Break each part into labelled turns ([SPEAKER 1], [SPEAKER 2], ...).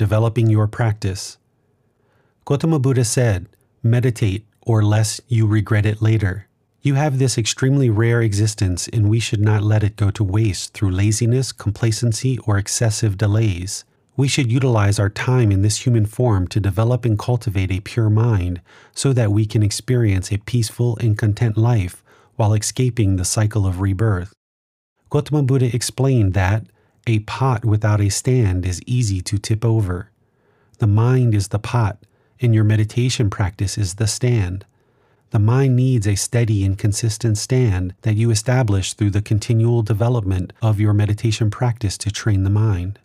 [SPEAKER 1] Developing Your Practice. Gautama Buddha said, Meditate, or lest you regret it later. You have this extremely rare existence, and we should not let it go to waste through laziness, complacency, or excessive delays. We should utilize our time in this human form to develop and cultivate a pure mind so that we can experience a peaceful and content life while escaping the cycle of rebirth. Gautama Buddha explained that a pot without a stand is easy to tip over. The mind is the pot, and your meditation practice is the stand. The mind needs a steady and consistent stand that you establish through the continual development of your meditation practice to train the mind.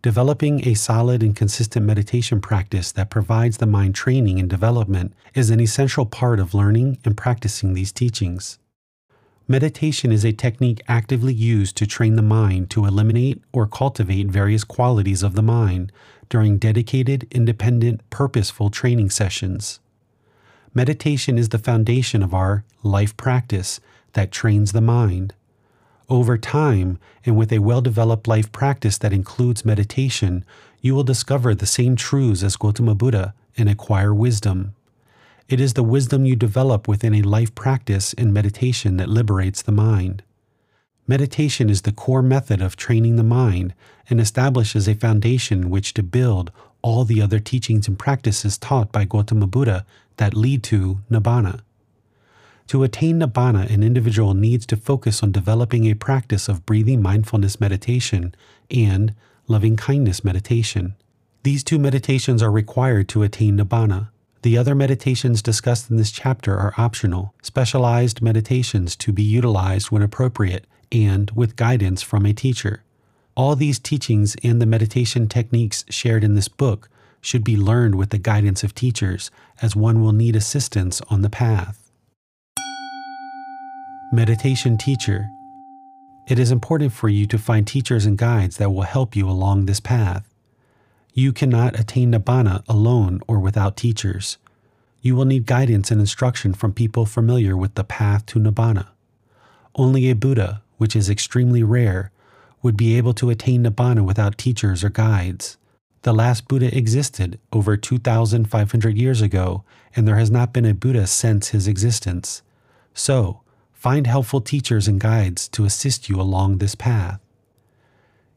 [SPEAKER 1] Developing a solid and consistent meditation practice that provides the mind training and development is an essential part of learning and practicing these teachings. Meditation is a technique actively used to train the mind to eliminate or cultivate various qualities of the mind during dedicated, independent, purposeful training sessions. Meditation is the foundation of our life practice that trains the mind. Over time, and with a well developed life practice that includes meditation, you will discover the same truths as Gautama Buddha and acquire wisdom. It is the wisdom you develop within a life practice and meditation that liberates the mind. Meditation is the core method of training the mind and establishes a foundation which to build all the other teachings and practices taught by Gautama Buddha that lead to Nibbana. To attain Nibbana, an individual needs to focus on developing a practice of breathing mindfulness meditation and loving kindness meditation. These two meditations are required to attain Nibbana. The other meditations discussed in this chapter are optional, specialized meditations to be utilized when appropriate and with guidance from a teacher. All these teachings and the meditation techniques shared in this book should be learned with the guidance of teachers, as one will need assistance on the path. Meditation Teacher It is important for you to find teachers and guides that will help you along this path. You cannot attain Nibbana alone or without teachers. You will need guidance and instruction from people familiar with the path to Nibbana. Only a Buddha, which is extremely rare, would be able to attain Nibbana without teachers or guides. The last Buddha existed over 2,500 years ago, and there has not been a Buddha since his existence. So, find helpful teachers and guides to assist you along this path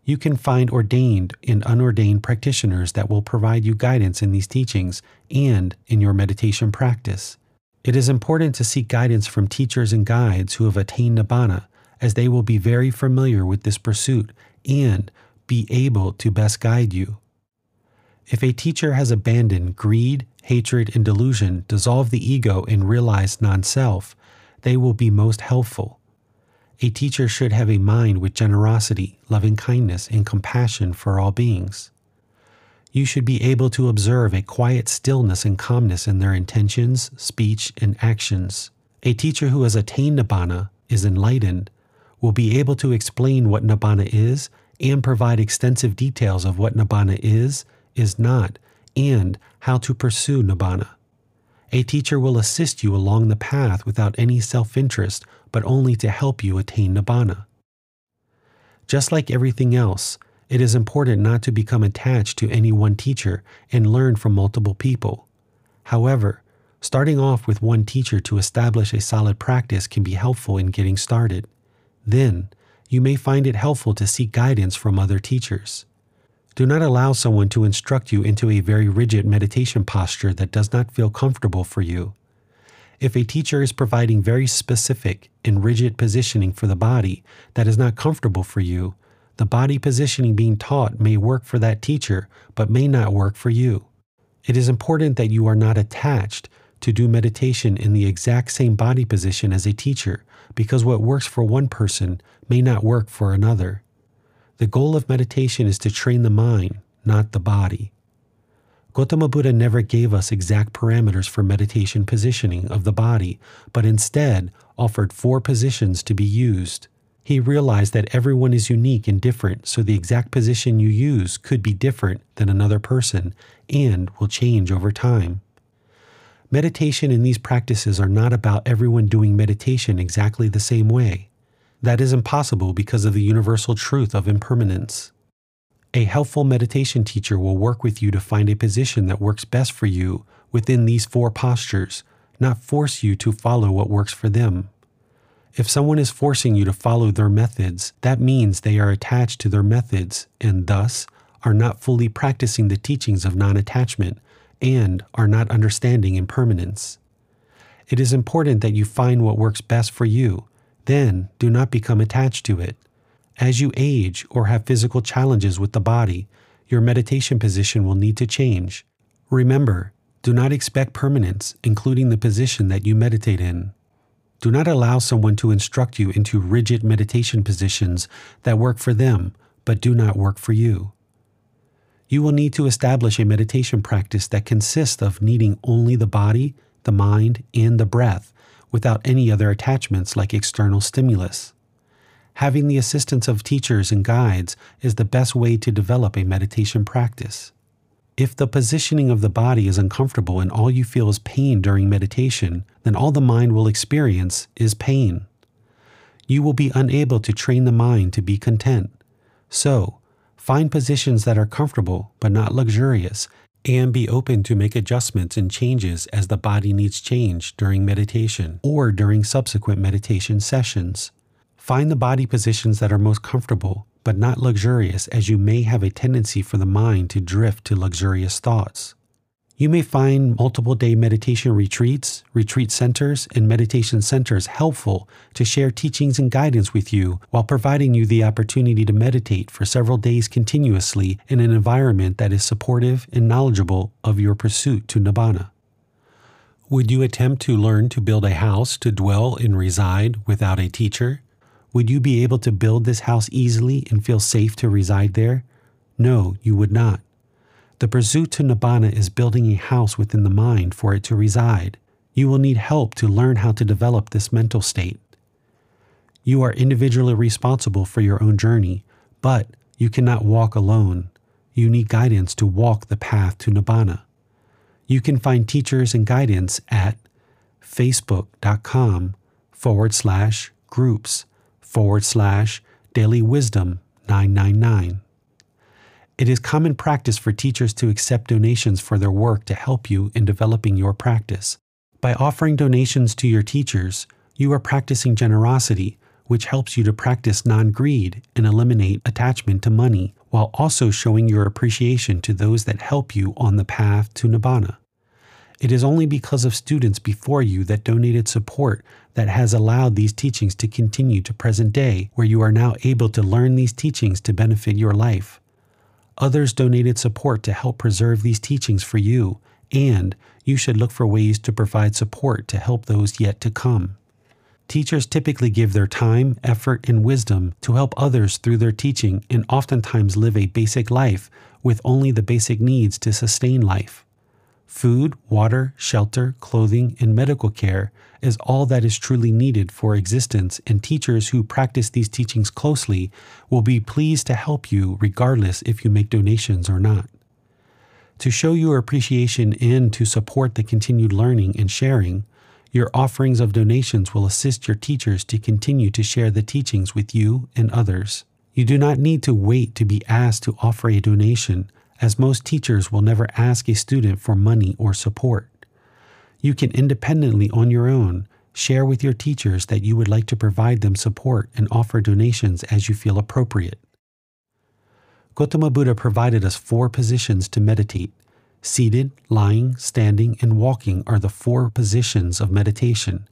[SPEAKER 1] you can find ordained and unordained practitioners that will provide you guidance in these teachings and in your meditation practice. It is important to seek guidance from teachers and guides who have attained Nibbana, as they will be very familiar with this pursuit and be able to best guide you. If a teacher has abandoned greed, hatred, and delusion, dissolved the ego, and realized non self, they will be most helpful. A teacher should have a mind with generosity, loving kindness, and compassion for all beings. You should be able to observe a quiet stillness and calmness in their intentions, speech, and actions. A teacher who has attained Nibbana, is enlightened, will be able to explain what Nibbana is and provide extensive details of what Nibbana is, is not, and how to pursue Nibbana. A teacher will assist you along the path without any self interest, but only to help you attain Nibbana. Just like everything else, it is important not to become attached to any one teacher and learn from multiple people. However, starting off with one teacher to establish a solid practice can be helpful in getting started. Then, you may find it helpful to seek guidance from other teachers. Do not allow someone to instruct you into a very rigid meditation posture that does not feel comfortable for you. If a teacher is providing very specific and rigid positioning for the body that is not comfortable for you, the body positioning being taught may work for that teacher, but may not work for you. It is important that you are not attached to do meditation in the exact same body position as a teacher, because what works for one person may not work for another. The goal of meditation is to train the mind, not the body. Gautama Buddha never gave us exact parameters for meditation positioning of the body, but instead offered four positions to be used. He realized that everyone is unique and different, so the exact position you use could be different than another person and will change over time. Meditation and these practices are not about everyone doing meditation exactly the same way. That is impossible because of the universal truth of impermanence. A helpful meditation teacher will work with you to find a position that works best for you within these four postures, not force you to follow what works for them. If someone is forcing you to follow their methods, that means they are attached to their methods and thus are not fully practicing the teachings of non attachment and are not understanding impermanence. It is important that you find what works best for you, then do not become attached to it. As you age or have physical challenges with the body, your meditation position will need to change. Remember, do not expect permanence, including the position that you meditate in. Do not allow someone to instruct you into rigid meditation positions that work for them but do not work for you. You will need to establish a meditation practice that consists of needing only the body, the mind, and the breath without any other attachments like external stimulus having the assistance of teachers and guides is the best way to develop a meditation practice. If the positioning of the body is uncomfortable and all you feel is pain during meditation, then all the mind will experience is pain. You will be unable to train the mind to be content. So, find positions that are comfortable but not luxurious and be open to make adjustments and changes as the body needs change during meditation or during subsequent meditation sessions. Find the body positions that are most comfortable, but not luxurious, as you may have a tendency for the mind to drift to luxurious thoughts. You may find multiple day meditation retreats, retreat centers, and meditation centers helpful to share teachings and guidance with you while providing you the opportunity to meditate for several days continuously in an environment that is supportive and knowledgeable of your pursuit to Nibbana. Would you attempt to learn to build a house to dwell and reside without a teacher? Would you be able to build this house easily and feel safe to reside there? No, you would not. The pursuit to Nibbana is building a house within the mind for it to reside. You will need help to learn how to develop this mental state. You are individually responsible for your own journey, but you cannot walk alone. You need guidance to walk the path to Nibbana. You can find teachers and guidance at facebook.com forward slash groups forward slash daily wisdom 999. It is common practice for teachers to accept donations for their work to help you in developing your practice. By offering donations to your teachers, you are practicing generosity, which helps you to practice non greed and eliminate attachment to money, while also showing your appreciation to those that help you on the path to Nibbana. It is only because of students before you that donated support that has allowed these teachings to continue to present day, where you are now able to learn these teachings to benefit your life. Others donated support to help preserve these teachings for you, and you should look for ways to provide support to help those yet to come. Teachers typically give their time, effort, and wisdom to help others through their teaching and oftentimes live a basic life with only the basic needs to sustain life. Food, water, shelter, clothing, and medical care is all that is truly needed for existence, and teachers who practice these teachings closely will be pleased to help you regardless if you make donations or not. To show your appreciation and to support the continued learning and sharing, your offerings of donations will assist your teachers to continue to share the teachings with you and others. You do not need to wait to be asked to offer a donation as most teachers will never ask a student for money or support. You can independently, on your own, share with your teachers that you would like to provide them support and offer donations as you feel appropriate. Gautama Buddha provided us four positions to meditate. Seated, lying, standing, and walking are the four positions of meditation.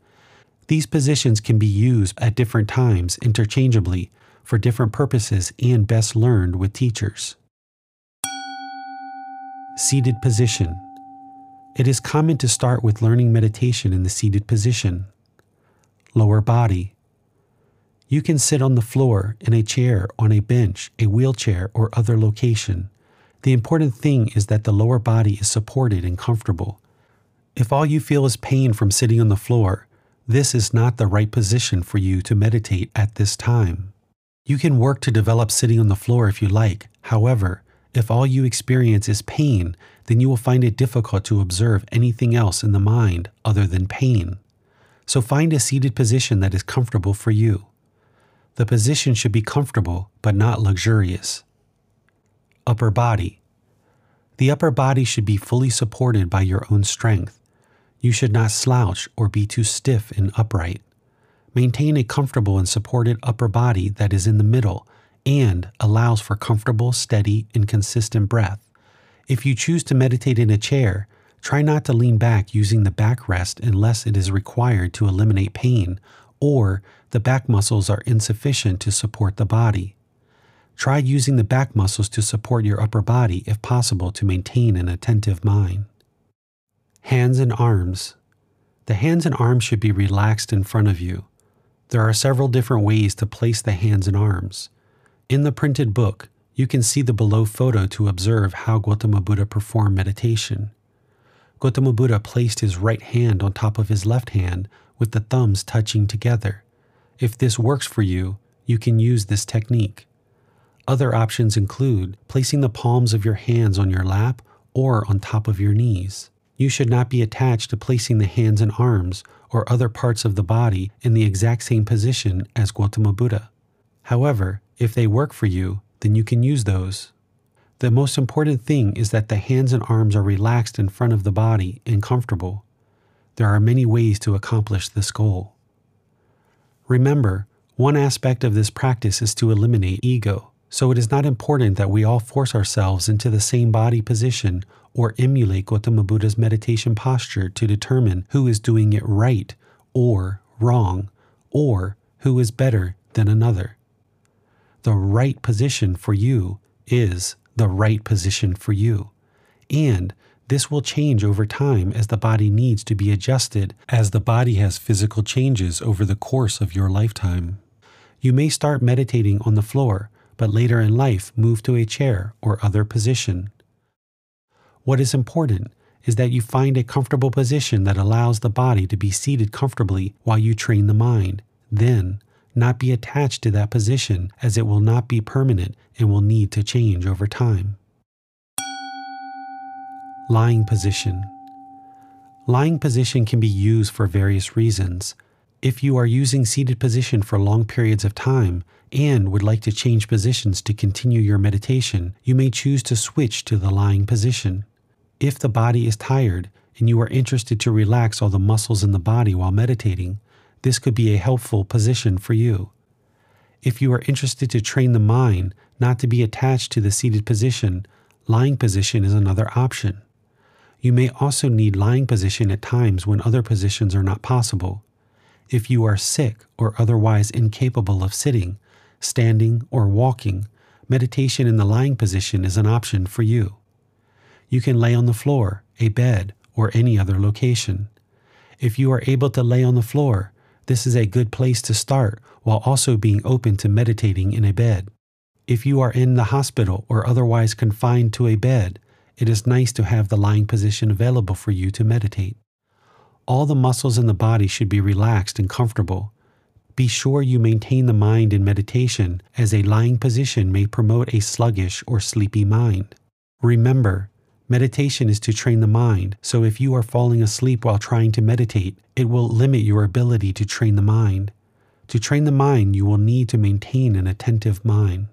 [SPEAKER 1] These positions can be used at different times interchangeably for different purposes and best learned with teachers. Seated position. It is common to start with learning meditation in the seated position. Lower body. You can sit on the floor, in a chair, on a bench, a wheelchair, or other location. The important thing is that the lower body is supported and comfortable. If all you feel is pain from sitting on the floor, this is not the right position for you to meditate at this time. You can work to develop sitting on the floor if you like. However, if all you experience is pain, then you will find it difficult to observe anything else in the mind other than pain. So find a seated position that is comfortable for you. The position should be comfortable but not luxurious. Upper body. The upper body should be fully supported by your own strength. You should not slouch or be too stiff and upright. Maintain a comfortable and supported upper body that is in the middle and allows for comfortable, steady, and consistent breath. If you choose to meditate in a chair, try not to lean back using the backrest unless it is required to eliminate pain or the back muscles are insufficient to support the body. Try using the back muscles to support your upper body if possible to maintain an attentive mind. Hands and arms. The hands and arms should be relaxed in front of you. There are several different ways to place the hands and arms. In the printed book, you can see the below photo to observe how Gautama Buddha performed meditation. Gautama Buddha placed his right hand on top of his left hand with the thumbs touching together. If this works for you, you can use this technique. Other options include placing the palms of your hands on your lap or on top of your knees. You should not be attached to placing the hands and arms or other parts of the body in the exact same position as Gautama Buddha. However, if they work for you, then you can use those. The most important thing is that the hands and arms are relaxed in front of the body and comfortable. There are many ways to accomplish this goal. Remember, one aspect of this practice is to eliminate ego, so it is not important that we all force ourselves into the same body position or emulate Gautama Buddha's meditation posture to determine who is doing it right or wrong, or who is better than another the right position for you is the right position for you. And this will change over time as the body needs to be adjusted as the body has physical changes over the course of your lifetime. You may start meditating on the floor, but later in life move to a chair or other position. What is important is that you find a comfortable position that allows the body to be seated comfortably while you train the mind. Then, not be attached to that position as it will not be permanent and will need to change over time. Lying position. Lying position can be used for various reasons. If you are using seated position for long periods of time and would like to change positions to continue your meditation, you may choose to switch to the lying position. If the body is tired and you are interested to relax all the muscles in the body while meditating, this could be a helpful position for you. If you are interested to train the mind not to be attached to the seated position, lying position is another option. You may also need lying position at times when other positions are not possible. If you are sick or otherwise incapable of sitting, standing, or walking, meditation in the lying position is an option for you. You can lay on the floor, a bed, or any other location. If you are able to lay on the floor, this is a good place to start while also being open to meditating in a bed. If you are in the hospital or otherwise confined to a bed, it is nice to have the lying position available for you to meditate. All the muscles in the body should be relaxed and comfortable. Be sure you maintain the mind in meditation, as a lying position may promote a sluggish or sleepy mind. Remember, Meditation is to train the mind, so if you are falling asleep while trying to meditate, it will limit your ability to train the mind. To train the mind, you will need to maintain an attentive mind.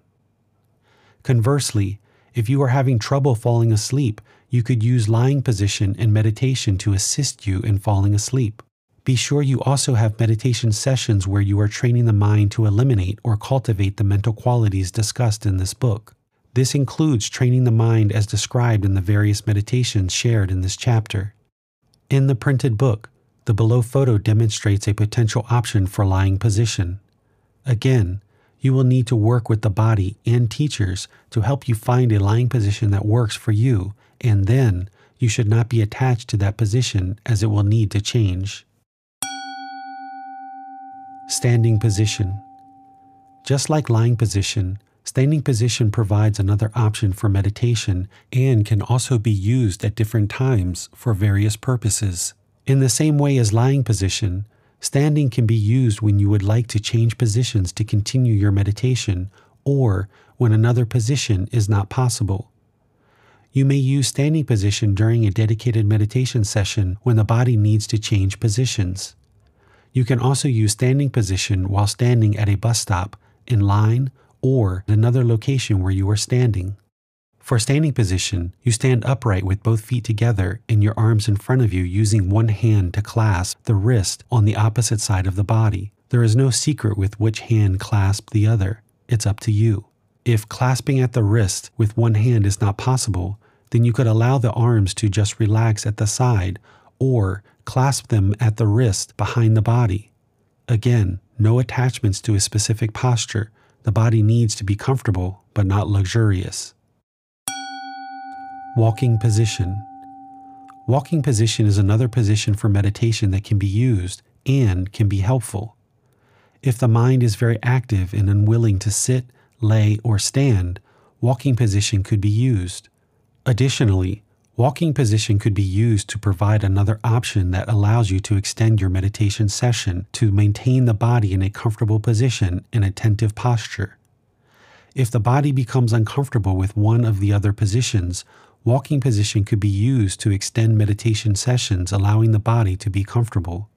[SPEAKER 1] Conversely, if you are having trouble falling asleep, you could use lying position and meditation to assist you in falling asleep. Be sure you also have meditation sessions where you are training the mind to eliminate or cultivate the mental qualities discussed in this book. This includes training the mind as described in the various meditations shared in this chapter. In the printed book, the below photo demonstrates a potential option for lying position. Again, you will need to work with the body and teachers to help you find a lying position that works for you, and then you should not be attached to that position as it will need to change. Standing position. Just like lying position, standing position provides another option for meditation and can also be used at different times for various purposes. In the same way as lying position, standing can be used when you would like to change positions to continue your meditation or when another position is not possible. You may use standing position during a dedicated meditation session when the body needs to change positions. You can also use standing position while standing at a bus stop, in line, or another location where you are standing. For standing position, you stand upright with both feet together and your arms in front of you using one hand to clasp the wrist on the opposite side of the body. There is no secret with which hand clasp the other. It's up to you. If clasping at the wrist with one hand is not possible, then you could allow the arms to just relax at the side or clasp them at the wrist behind the body. Again, no attachments to a specific posture, the body needs to be comfortable but not luxurious. Walking position. Walking position is another position for meditation that can be used and can be helpful. If the mind is very active and unwilling to sit, lay, or stand, walking position could be used. Additionally, Walking position could be used to provide another option that allows you to extend your meditation session to maintain the body in a comfortable position in attentive posture. If the body becomes uncomfortable with one of the other positions, walking position could be used to extend meditation sessions, allowing the body to be comfortable.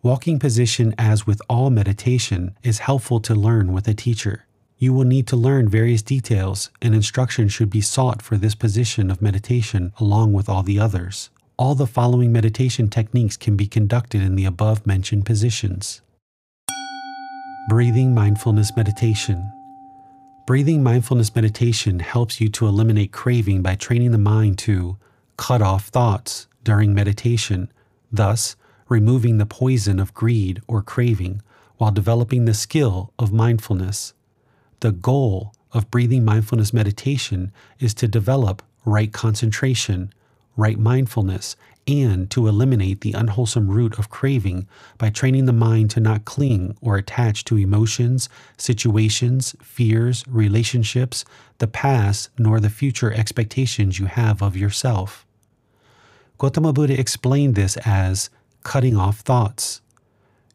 [SPEAKER 1] Walking position, as with all meditation, is helpful to learn with a teacher you will need to learn various details, and instruction should be sought for this position of meditation along with all the others. All the following meditation techniques can be conducted in the above mentioned positions. Breathing Mindfulness Meditation Breathing mindfulness meditation helps you to eliminate craving by training the mind to cut off thoughts during meditation, thus removing the poison of greed or craving while developing the skill of mindfulness. The goal of breathing mindfulness meditation is to develop right concentration, right mindfulness, and to eliminate the unwholesome root of craving by training the mind to not cling or attach to emotions, situations, fears, relationships, the past, nor the future expectations you have of yourself. Gautama Buddha explained this as cutting off thoughts.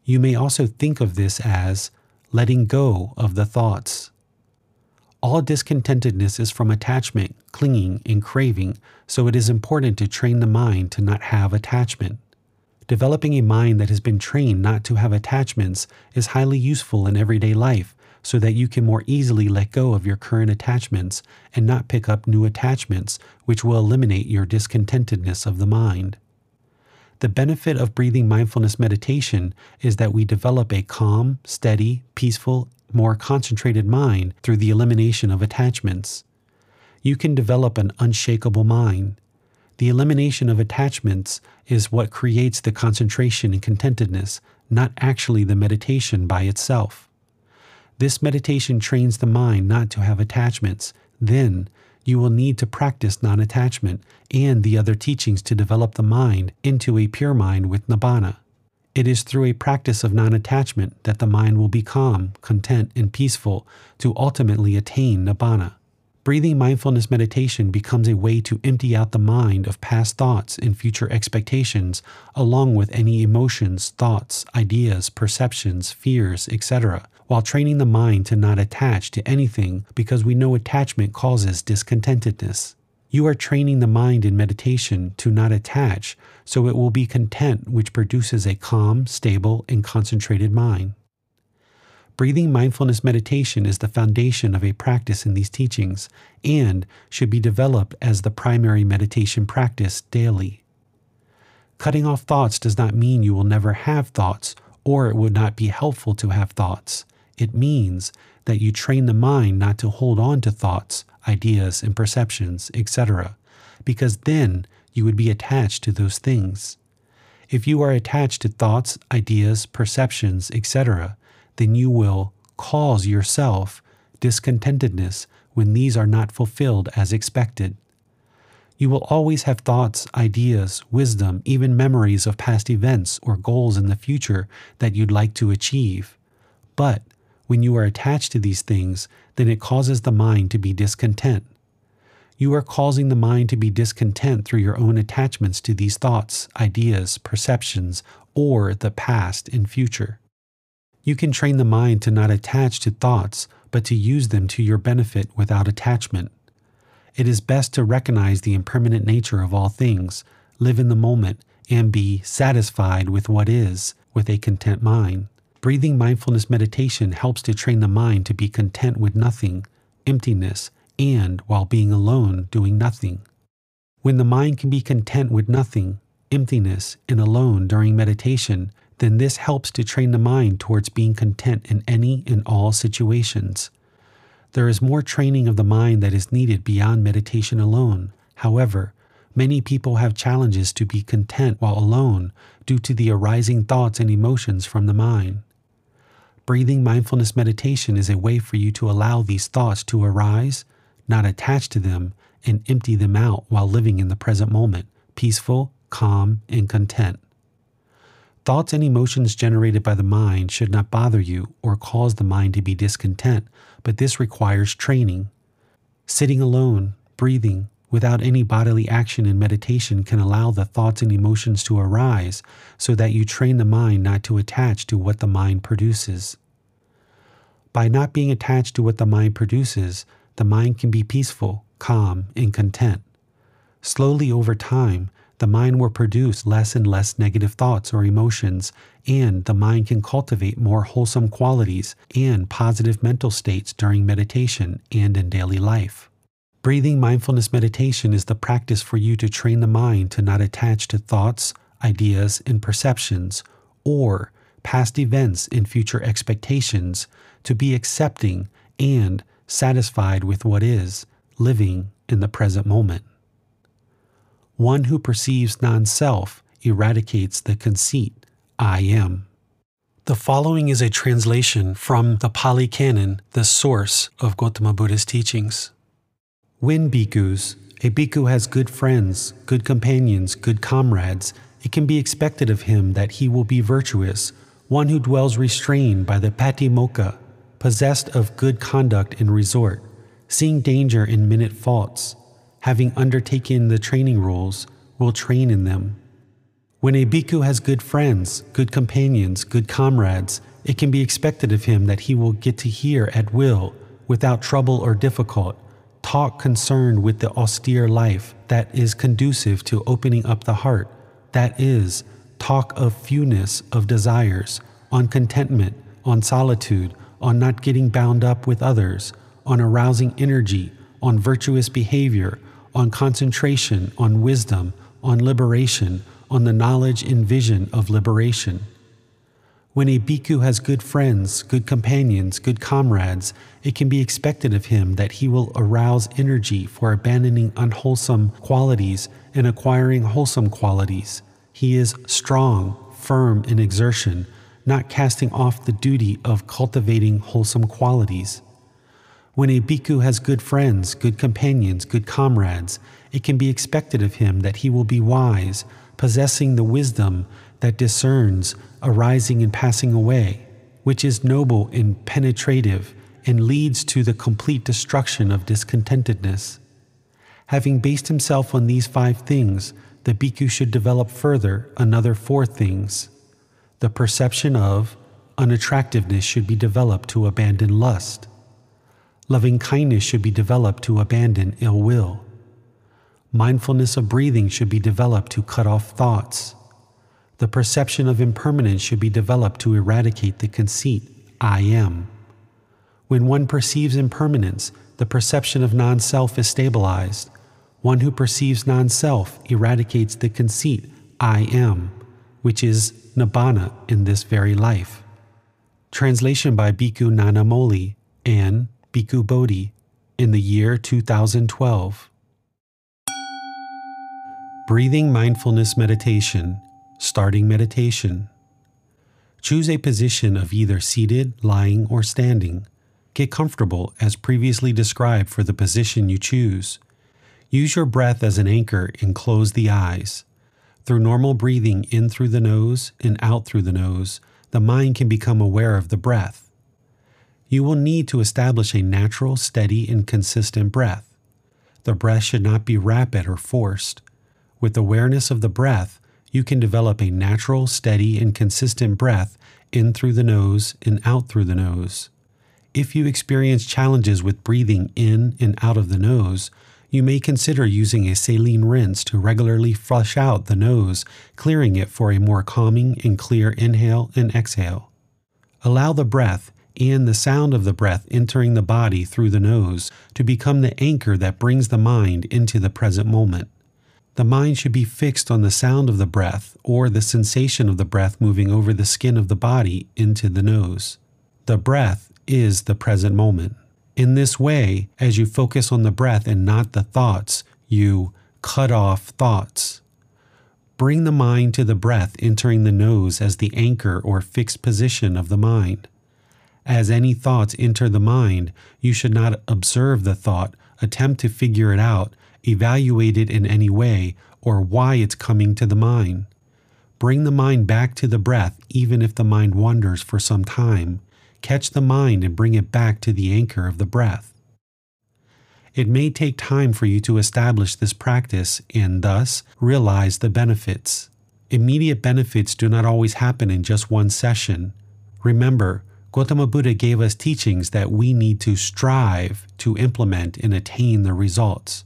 [SPEAKER 1] You may also think of this as letting go of the thoughts. All discontentedness is from attachment, clinging, and craving, so it is important to train the mind to not have attachment. Developing a mind that has been trained not to have attachments is highly useful in everyday life so that you can more easily let go of your current attachments and not pick up new attachments, which will eliminate your discontentedness of the mind. The benefit of breathing mindfulness meditation is that we develop a calm, steady, peaceful, more concentrated mind through the elimination of attachments. You can develop an unshakable mind. The elimination of attachments is what creates the concentration and contentedness, not actually the meditation by itself. This meditation trains the mind not to have attachments. Then, you will need to practice non attachment and the other teachings to develop the mind into a pure mind with nibbana. It is through a practice of non attachment that the mind will be calm, content, and peaceful to ultimately attain nibbana. Breathing mindfulness meditation becomes a way to empty out the mind of past thoughts and future expectations, along with any emotions, thoughts, ideas, perceptions, fears, etc., while training the mind to not attach to anything because we know attachment causes discontentedness. You are training the mind in meditation to not attach, so it will be content, which produces a calm, stable, and concentrated mind. Breathing mindfulness meditation is the foundation of a practice in these teachings and should be developed as the primary meditation practice daily. Cutting off thoughts does not mean you will never have thoughts or it would not be helpful to have thoughts. It means that you train the mind not to hold on to thoughts, ideas, and perceptions, etc., because then you would be attached to those things. If you are attached to thoughts, ideas, perceptions, etc., then you will cause yourself discontentedness when these are not fulfilled as expected. You will always have thoughts, ideas, wisdom, even memories of past events or goals in the future that you'd like to achieve. But when you are attached to these things, then it causes the mind to be discontent. You are causing the mind to be discontent through your own attachments to these thoughts, ideas, perceptions, or the past and future. You can train the mind to not attach to thoughts, but to use them to your benefit without attachment. It is best to recognize the impermanent nature of all things, live in the moment, and be satisfied with what is with a content mind. Breathing mindfulness meditation helps to train the mind to be content with nothing, emptiness, and while being alone, doing nothing. When the mind can be content with nothing, emptiness, and alone during meditation, then this helps to train the mind towards being content in any and all situations. There is more training of the mind that is needed beyond meditation alone. However, many people have challenges to be content while alone due to the arising thoughts and emotions from the mind. Breathing mindfulness meditation is a way for you to allow these thoughts to arise not attach to them, and empty them out while living in the present moment, peaceful, calm, and content. Thoughts and emotions generated by the mind should not bother you or cause the mind to be discontent, but this requires training. Sitting alone, breathing, without any bodily action in meditation can allow the thoughts and emotions to arise so that you train the mind not to attach to what the mind produces. By not being attached to what the mind produces, the mind can be peaceful, calm, and content. Slowly over time, the mind will produce less and less negative thoughts or emotions, and the mind can cultivate more wholesome qualities and positive mental states during meditation and in daily life. Breathing mindfulness meditation is the practice for you to train the mind to not attach to thoughts, ideas, and perceptions, or past events and future expectations, to be accepting and satisfied with what is, living in the present moment. One who perceives non self eradicates the conceit, I am. The following is a translation from the Pali Canon, the source of Gautama Buddha's teachings. When bhikkhus, a bhikkhu has good friends, good companions, good comrades, it can be expected of him that he will be virtuous, one who dwells restrained by the patimokkha, possessed of good conduct in resort, seeing danger in minute faults, having undertaken the training rules, will train in them. When a bhikkhu has good friends, good companions, good comrades, it can be expected of him that he will get to hear at will, without trouble or difficult, talk concerned with the austere life that is conducive to opening up the heart, that is, talk of fewness of desires, on contentment, on solitude, on not getting bound up with others, on arousing energy, on virtuous behavior, on concentration, on wisdom, on liberation, on the knowledge and vision of liberation. When a bhikkhu has good friends, good companions, good comrades, it can be expected of him that he will arouse energy for abandoning unwholesome qualities and acquiring wholesome qualities. He is strong, firm in exertion, not casting off the duty of cultivating wholesome qualities. When a bhikkhu has good friends, good companions, good comrades, it can be expected of him that he will be wise, possessing the wisdom that discerns arising and passing away, which is noble and penetrative and leads to the complete destruction of discontentedness. Having based himself on these five things, the bhikkhu should develop further another four things the perception of unattractiveness should be developed to abandon lust. Loving kindness should be developed to abandon ill will. Mindfulness of breathing should be developed to cut off thoughts. The perception of impermanence should be developed to eradicate the conceit, I am. When one perceives impermanence, the perception of non self is stabilized. One who perceives non self eradicates the conceit, I am, which is nibbana in this very life. Translation by Bhikkhu Nanamoli, and Bhikkhu Bodhi in the year 2012. Breathing Mindfulness Meditation, starting meditation. Choose a position of either seated, lying, or standing. Get comfortable as previously described for the position you choose. Use your breath as an anchor and close the eyes. Through normal breathing in through the nose and out through the nose, the mind can become aware of the breath. You will need to establish a natural, steady, and consistent breath. The breath should not be rapid or forced. With awareness of the breath, you can develop a natural, steady, and consistent breath in through the nose and out through the nose. If you experience challenges with breathing in and out of the nose, you may consider using a saline rinse to regularly flush out the nose, clearing it for a more calming and clear inhale and exhale. Allow the breath and the sound of the breath entering the body through the nose to become the anchor that brings the mind into the present moment. The mind should be fixed on the sound of the breath or the sensation of the breath moving over the skin of the body into the nose. The breath is the present moment. In this way, as you focus on the breath and not the thoughts, you cut off thoughts. Bring the mind to the breath entering the nose as the anchor or fixed position of the mind. As any thoughts enter the mind, you should not observe the thought, attempt to figure it out, evaluate it in any way, or why it's coming to the mind. Bring the mind back to the breath, even if the mind wanders for some time. Catch the mind and bring it back to the anchor of the breath. It may take time for you to establish this practice and thus realize the benefits. Immediate benefits do not always happen in just one session. Remember, Gautama Buddha gave us teachings that we need to strive to implement and attain the results.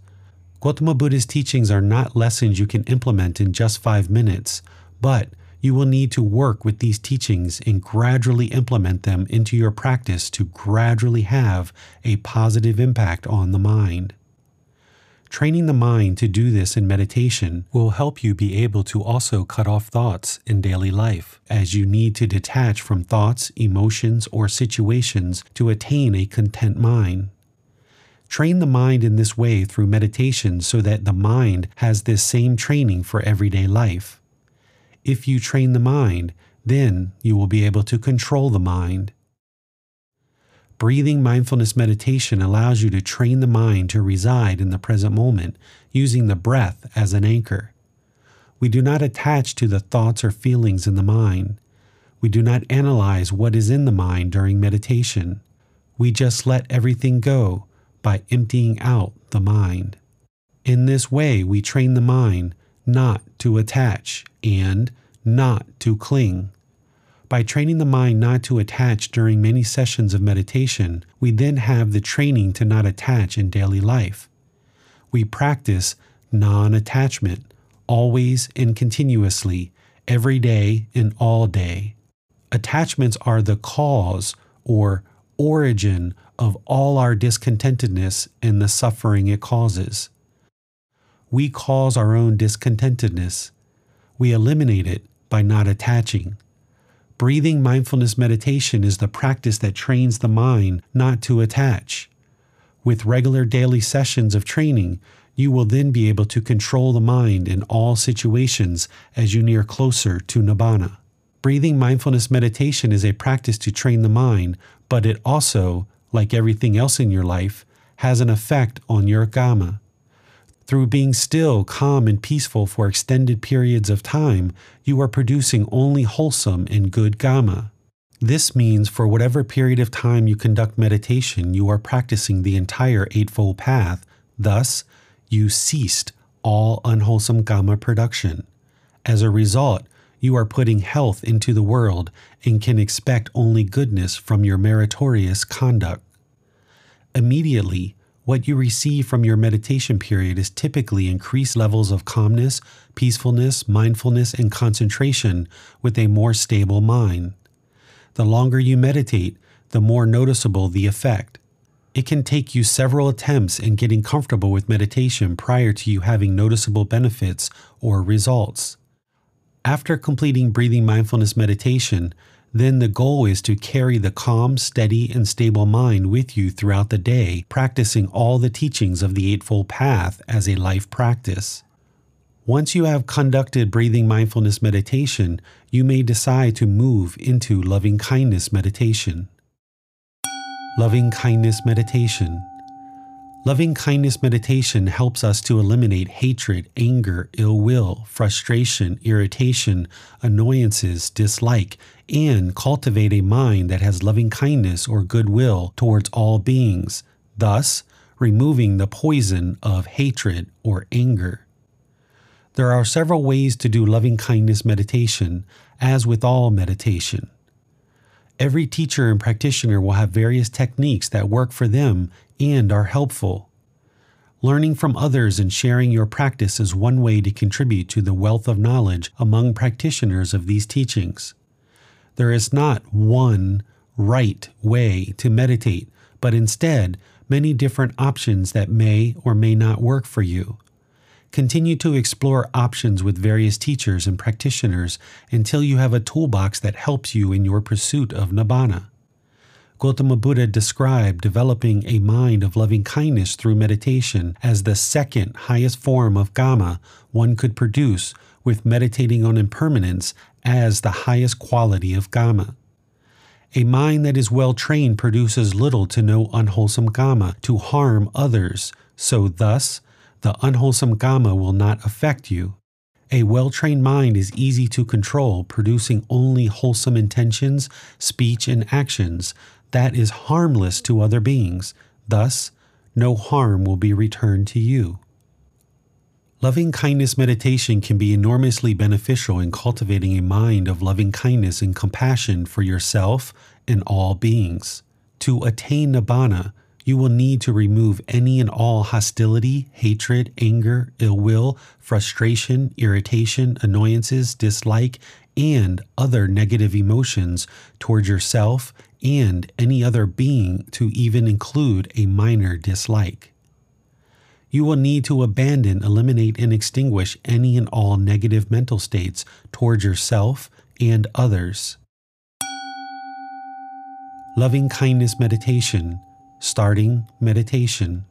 [SPEAKER 1] Gautama Buddha's teachings are not lessons you can implement in just five minutes, but you will need to work with these teachings and gradually implement them into your practice to gradually have a positive impact on the mind. Training the mind to do this in meditation will help you be able to also cut off thoughts in daily life, as you need to detach from thoughts, emotions, or situations to attain a content mind. Train the mind in this way through meditation so that the mind has this same training for everyday life. If you train the mind, then you will be able to control the mind. Breathing mindfulness meditation allows you to train the mind to reside in the present moment using the breath as an anchor. We do not attach to the thoughts or feelings in the mind. We do not analyze what is in the mind during meditation. We just let everything go by emptying out the mind. In this way, we train the mind not to attach and not to cling. By training the mind not to attach during many sessions of meditation, we then have the training to not attach in daily life. We practice non attachment always and continuously, every day and all day. Attachments are the cause or origin of all our discontentedness and the suffering it causes. We cause our own discontentedness. We eliminate it by not attaching. Breathing mindfulness meditation is the practice that trains the mind not to attach. With regular daily sessions of training, you will then be able to control the mind in all situations as you near closer to Nibbana. Breathing mindfulness meditation is a practice to train the mind, but it also, like everything else in your life, has an effect on your Kamma. Through being still, calm, and peaceful for extended periods of time, you are producing only wholesome and good Kamma. This means for whatever period of time you conduct meditation, you are practicing the entire Eightfold Path. Thus, you ceased all unwholesome Kamma production. As a result, you are putting health into the world and can expect only goodness from your meritorious conduct. Immediately, what you receive from your meditation period is typically increased levels of calmness, peacefulness, mindfulness, and concentration with a more stable mind. The longer you meditate, the more noticeable the effect. It can take you several attempts in getting comfortable with meditation prior to you having noticeable benefits or results. After completing breathing mindfulness meditation, then the goal is to carry the calm, steady, and stable mind with you throughout the day, practicing all the teachings of the Eightfold Path as a life practice. Once you have conducted breathing mindfulness meditation, you may decide to move into loving kindness meditation. Loving kindness meditation. Loving kindness meditation helps us to eliminate hatred, anger, ill will, frustration, irritation, annoyances, dislike, and cultivate a mind that has loving kindness or goodwill towards all beings, thus removing the poison of hatred or anger. There are several ways to do loving kindness meditation, as with all meditation. Every teacher and practitioner will have various techniques that work for them and are helpful. Learning from others and sharing your practice is one way to contribute to the wealth of knowledge among practitioners of these teachings. There is not one right way to meditate, but instead many different options that may or may not work for you. Continue to explore options with various teachers and practitioners until you have a toolbox that helps you in your pursuit of Nibbana. Gautama Buddha described developing a mind of loving kindness through meditation as the second highest form of Dhamma one could produce, with meditating on impermanence as the highest quality of Dhamma. A mind that is well trained produces little to no unwholesome Dhamma to harm others, so thus, the unwholesome Dhamma will not affect you. A well trained mind is easy to control, producing only wholesome intentions, speech, and actions that is harmless to other beings. Thus, no harm will be returned to you. Loving kindness meditation can be enormously beneficial in cultivating a mind of loving kindness and compassion for yourself and all beings. To attain Nibbana, you will need to remove any and all hostility, hatred, anger, ill will, frustration, irritation, annoyances, dislike, and other negative emotions towards yourself and any other being, to even include a minor dislike. You will need to abandon, eliminate, and extinguish any and all negative mental states towards yourself and others. Loving kindness meditation Starting meditation.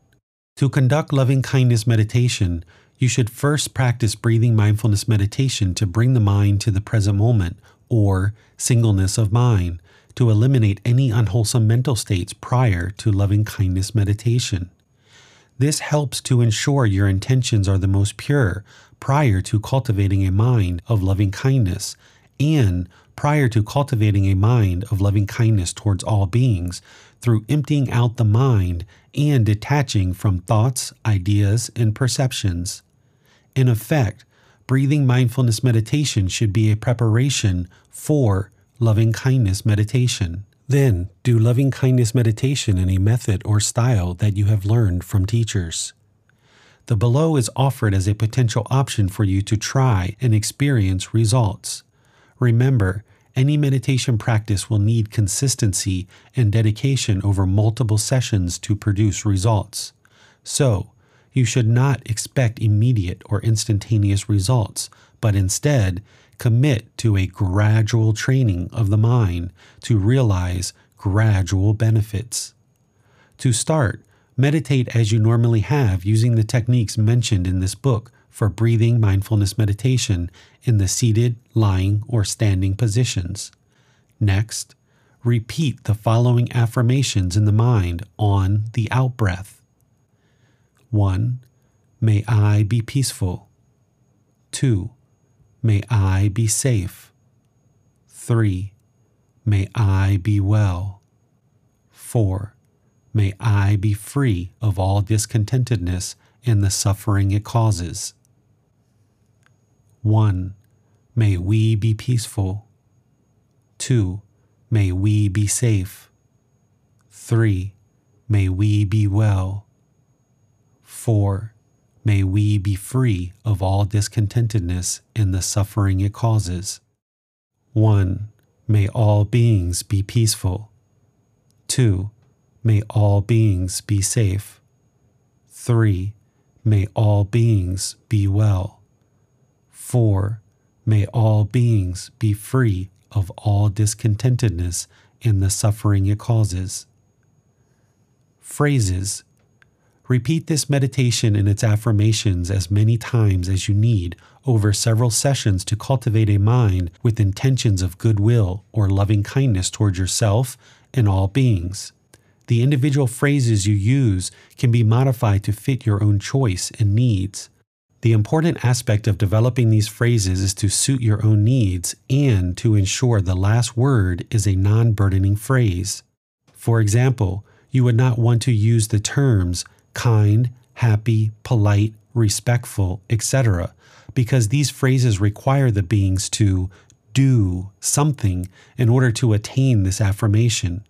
[SPEAKER 1] To conduct loving kindness meditation, you should first practice breathing mindfulness meditation to bring the mind to the present moment or singleness of mind to eliminate any unwholesome mental states prior to loving kindness meditation. This helps to ensure your intentions are the most pure prior to cultivating a mind of loving kindness and prior to cultivating a mind of loving kindness towards all beings through emptying out the mind and detaching from thoughts, ideas, and perceptions. In effect, breathing mindfulness meditation should be a preparation for loving kindness meditation. Then, do loving kindness meditation in a method or style that you have learned from teachers. The below is offered as a potential option for you to try and experience results. Remember, any meditation practice will need consistency and dedication over multiple sessions to produce results. So, you should not expect immediate or instantaneous results, but instead commit to a gradual training of the mind to realize gradual benefits. To start, meditate as you normally have using the techniques mentioned in this book for breathing mindfulness meditation in the seated, lying, or standing positions. Next, repeat the following affirmations in the mind on the out breath 1. May I be peaceful. 2. May I be safe. 3. May I be well. 4. May I be free of all discontentedness and the suffering it causes. 1. May we be peaceful. 2. May we be safe. 3. May we be well. 4. May we be free of all discontentedness and the suffering it causes. 1. May all beings be peaceful. 2. May all beings be safe. 3. May all beings be well. 4. May all beings be free of all discontentedness and the suffering it causes. Phrases Repeat this meditation and its affirmations as many times as you need over several sessions to cultivate a mind with intentions of goodwill or loving kindness toward yourself and all beings. The individual phrases you use can be modified to fit your own choice and needs. The important aspect of developing these phrases is to suit your own needs and to ensure the last word is a non burdening phrase. For example, you would not want to use the terms kind, happy, polite, respectful, etc., because these phrases require the beings to do something in order to attain this affirmation.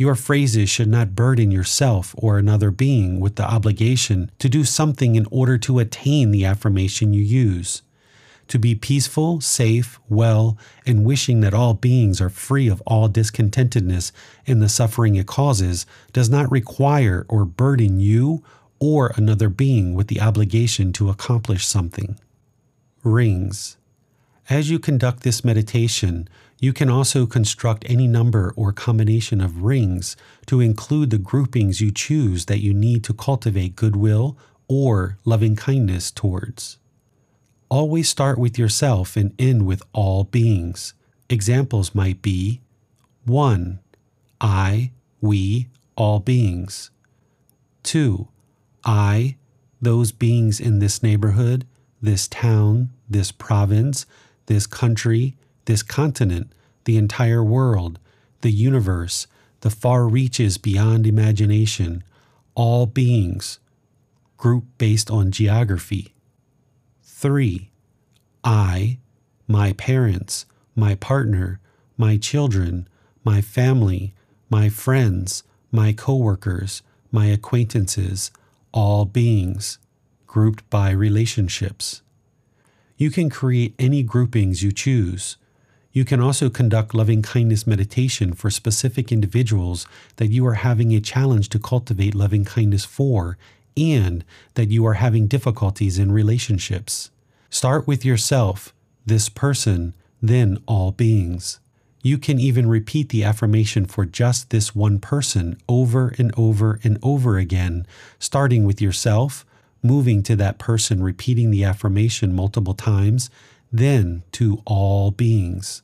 [SPEAKER 1] Your phrases should not burden yourself or another being with the obligation to do something in order to attain the affirmation you use. To be peaceful, safe, well, and wishing that all beings are free of all discontentedness and the suffering it causes does not require or burden you or another being with the obligation to accomplish something. Rings. As you conduct this meditation, you can also construct any number or combination of rings to include the groupings you choose that you need to cultivate goodwill or loving kindness towards. Always start with yourself and end with all beings. Examples might be 1. I, we, all beings. 2. I, those beings in this neighborhood, this town, this province, this country, this continent, the entire world, the universe, the far reaches beyond imagination, all beings, group based on geography. 3. I, my parents, my partner, my children, my family, my friends, my coworkers, my acquaintances, all beings, grouped by relationships. You can create any groupings you choose. You can also conduct loving kindness meditation for specific individuals that you are having a challenge to cultivate loving kindness for and that you are having difficulties in relationships. Start with yourself, this person, then all beings. You can even repeat the affirmation for just this one person over and over and over again, starting with yourself, moving to that person, repeating the affirmation multiple times, then to all beings.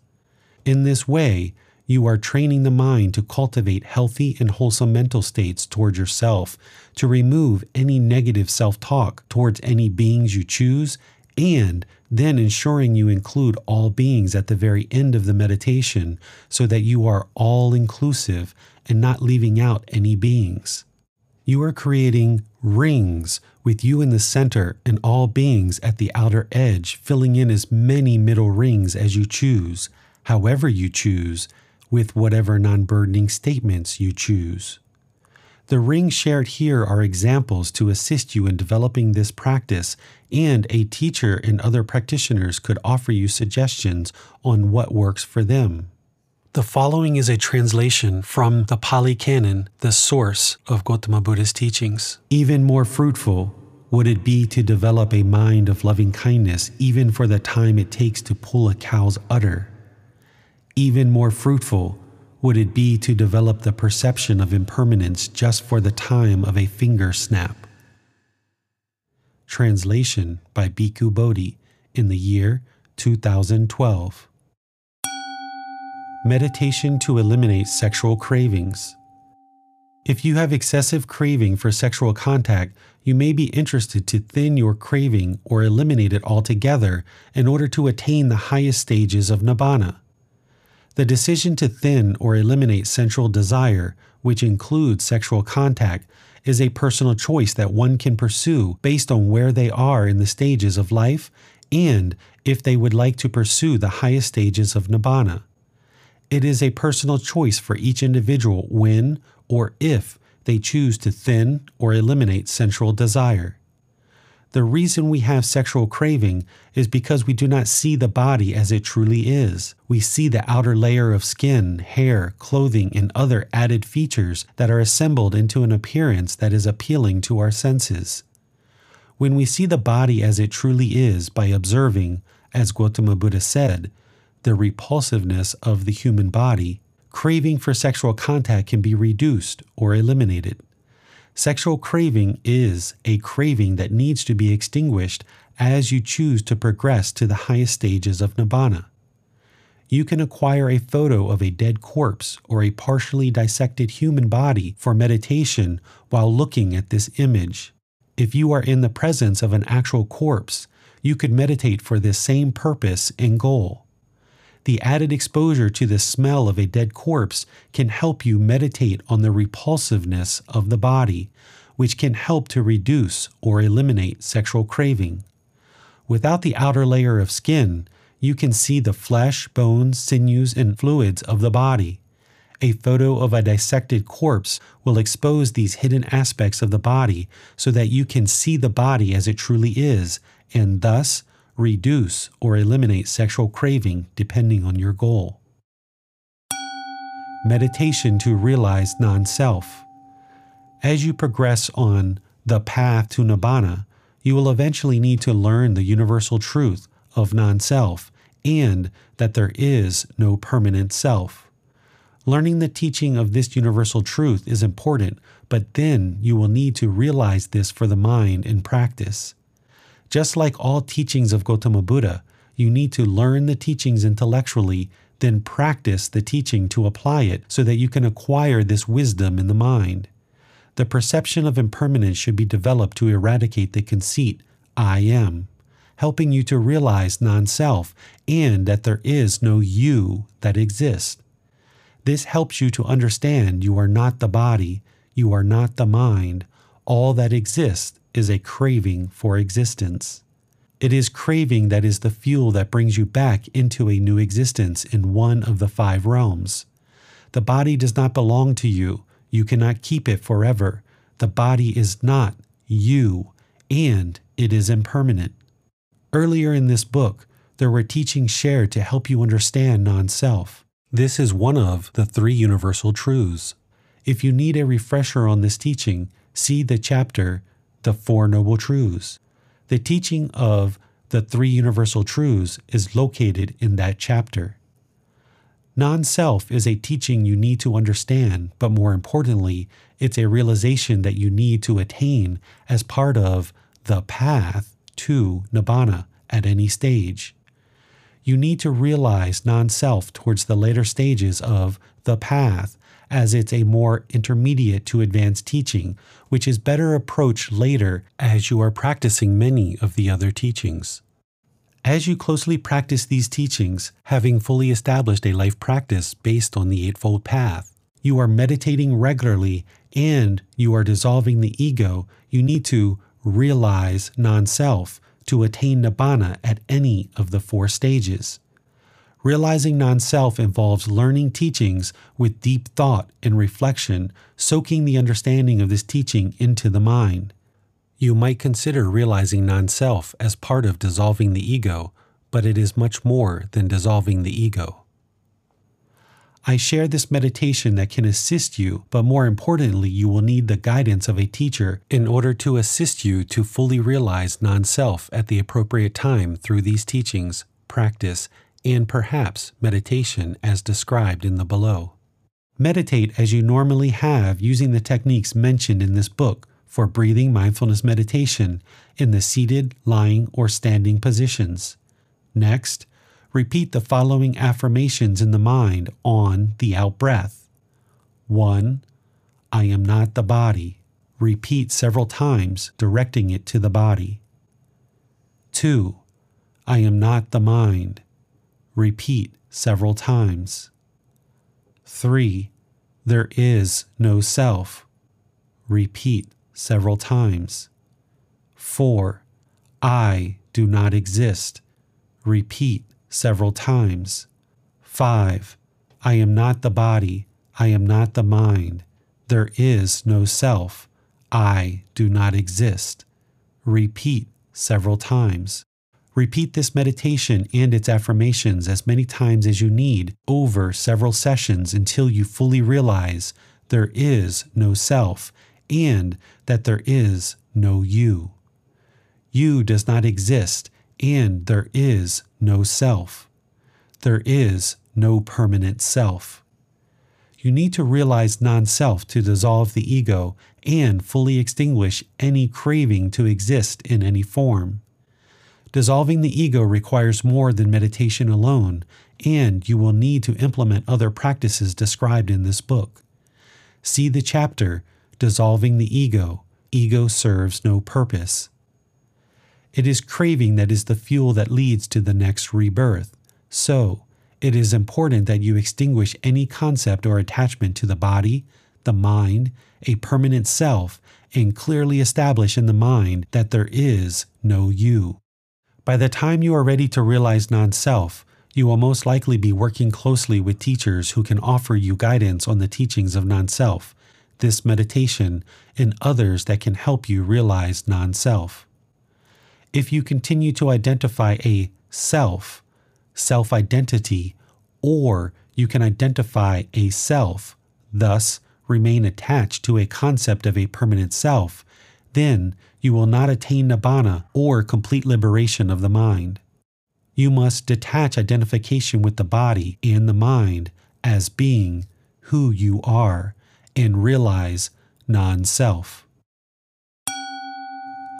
[SPEAKER 1] In this way, you are training the mind to cultivate healthy and wholesome mental states towards yourself, to remove any negative self talk towards any beings you choose, and then ensuring you include all beings at the very end of the meditation so that you are all inclusive and not leaving out any beings. You are creating rings with you in the center and all beings at the outer edge, filling in as many middle rings as you choose however you choose, with whatever non burdening statements you choose. The rings shared here are examples to assist you in developing this practice, and a teacher and other practitioners could offer you suggestions on what works for them. The following is a translation from the Pali Canon, the source of Gautama Buddha's teachings. Even more fruitful would it be to develop a mind of loving kindness, even for the time it takes to pull a cow's udder even more fruitful would it be to develop the perception of impermanence just for the time of a finger snap. Translation by Bhikkhu Bodhi in the year 2012. Meditation to eliminate sexual cravings. If you have excessive craving for sexual contact, you may be interested to thin your craving or eliminate it altogether in order to attain the highest stages of nibbana. The decision to thin or eliminate sensual desire, which includes sexual contact, is a personal choice that one can pursue based on where they are in the stages of life and if they would like to pursue the highest stages of nibbana. It is a personal choice for each individual when or if they choose to thin or eliminate sensual desire. The reason we have sexual craving is because we do not see the body as it truly is. We see the outer layer of skin, hair, clothing, and other added features that are assembled into an appearance that is appealing to our senses. When we see the body as it truly is by observing, as Gautama Buddha said, the repulsiveness of the human body, craving for sexual contact can be reduced or eliminated. Sexual craving is a craving that needs to be extinguished as you choose to progress to the highest stages of nibbana. You can acquire a photo of a dead corpse or a partially dissected human body for meditation while looking at this image. If you are in the presence of an actual corpse, you could meditate for this same purpose and goal. The added exposure to the smell of a dead corpse can help you meditate on the repulsiveness of the body, which can help to reduce or eliminate sexual craving. Without the outer layer of skin, you can see the flesh, bones, sinews, and fluids of the body. A photo of a dissected corpse will expose these hidden aspects of the body so that you can see the body as it truly is, and thus reduce or eliminate sexual craving depending on your goal. Meditation to realize non self. As you progress on the path to Nibbana, you will eventually need to learn the universal truth of non self and that there is no permanent self. Learning the teaching of this universal truth is important, but then you will need to realize this for the mind in practice. Just like all teachings of Gautama Buddha, you need to learn the teachings intellectually, then practice the teaching to apply it so that you can acquire this wisdom in the mind. The perception of impermanence should be developed to eradicate the conceit, I am helping you to realize non self and that there is no you that exists. This helps you to understand you are not the body, you are not the mind. All that exists is a craving for existence. It is craving that is the fuel that brings you back into a new existence in one of the five realms. The body does not belong to you. You cannot keep it forever. The body is not you, and it is impermanent. Earlier in this book, there were teachings shared to help you understand non self. This is one of the three universal truths. If you need a refresher on this teaching, see the chapter, The Four Noble Truths. The teaching of the three universal truths is located in that chapter. Non self is a teaching you need to understand, but more importantly, it's a realization that you need to attain as part of the path to nibbana at any stage. You need to realize non self towards the later stages of the path, as it's a more intermediate to advanced teaching, which is better approached later as you are practicing many of the other teachings. As you closely practice these teachings, having fully established a life practice based on the Eightfold Path, you are meditating regularly and you are dissolving the ego, you need to realize non self to attain nibbana at any of the four stages. Realizing non self involves learning teachings with deep thought and reflection, soaking the understanding of this teaching into the mind. You might consider realizing non self as part of dissolving the ego, but it is much more than dissolving the ego. I share this meditation that can assist you, but more importantly, you will need the guidance of a teacher in order to assist you to fully realize non self at the appropriate time through these teachings, practice, and perhaps meditation as described in the below. Meditate as you normally have using the techniques mentioned in this book for breathing mindfulness meditation in the seated, lying, or standing positions. Next, repeat the following affirmations in the mind on the out breath. 1. I am not the body. Repeat several times, directing it to the body. 2. I am not the mind. Repeat several times. 3. There is no self. Repeat several times. 4. I do not exist. Repeat several times. 5. I am not the body. I am not the mind. There is no self. I do not exist. Repeat several times. Repeat this meditation and its affirmations as many times as you need over several sessions until you fully realize there is no self and that there is no you. You does not exist and there is no self. there is no permanent self. You need to realize non self to dissolve the ego and fully extinguish any craving to exist in any form. Dissolving the ego requires more than meditation alone, and you will need to implement other practices described in this book. See the chapter Dissolving the Ego Ego Serves No Purpose. It is craving that is the fuel that leads to the next rebirth. So, it is important that you extinguish any concept or attachment to the body, the mind, a permanent self, and clearly establish in the mind that there is no you. By the time you are ready to realize non self, you will most likely be working closely with teachers who can offer you guidance on the teachings of non self, this meditation, and others that can help you realize non self. If you continue to identify a self, self identity, or you can identify a self, thus remain attached to a concept of a permanent self, then you will not attain nibbana or complete liberation of the mind you must detach identification with the body and the mind as being who you are and realize non self.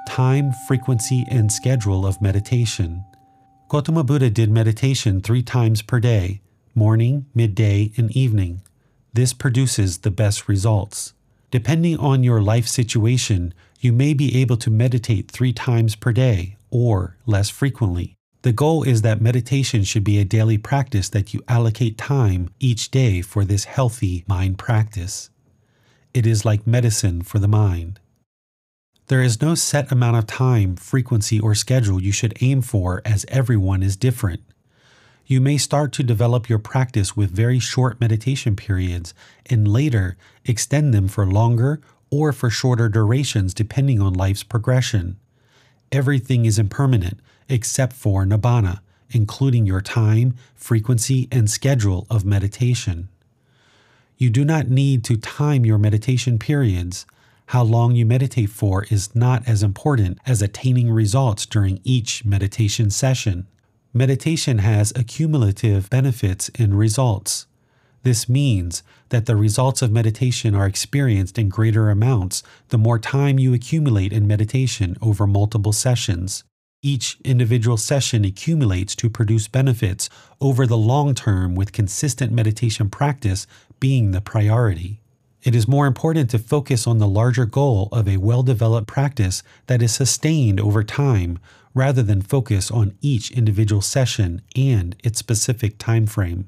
[SPEAKER 1] Time, frequency, and schedule of meditation. Gautama Buddha did meditation three times per day morning, midday, and evening. This produces the best results. Depending on your life situation, you may be able to meditate three times per day or less frequently. The goal is that meditation should be a daily practice that you allocate time each day for this healthy mind practice. It is like medicine for the mind. There is no set amount of time, frequency, or schedule you should aim for as everyone is different. You may start to develop your practice with very short meditation periods and later extend them for longer or for shorter durations depending on life's progression. Everything is impermanent, except for nibbana, including your time, frequency, and schedule of meditation. You do not need to time your meditation periods. How long you meditate for is not as important as attaining results during each meditation session. Meditation has accumulative benefits and results. This means that the results of meditation are experienced in greater amounts the more time you accumulate in meditation over multiple sessions. Each individual session accumulates to produce benefits over the long term, with consistent meditation practice being the priority. It is more important to focus on the larger goal of a well developed practice that is sustained over time rather than focus on each individual session and its specific time frame.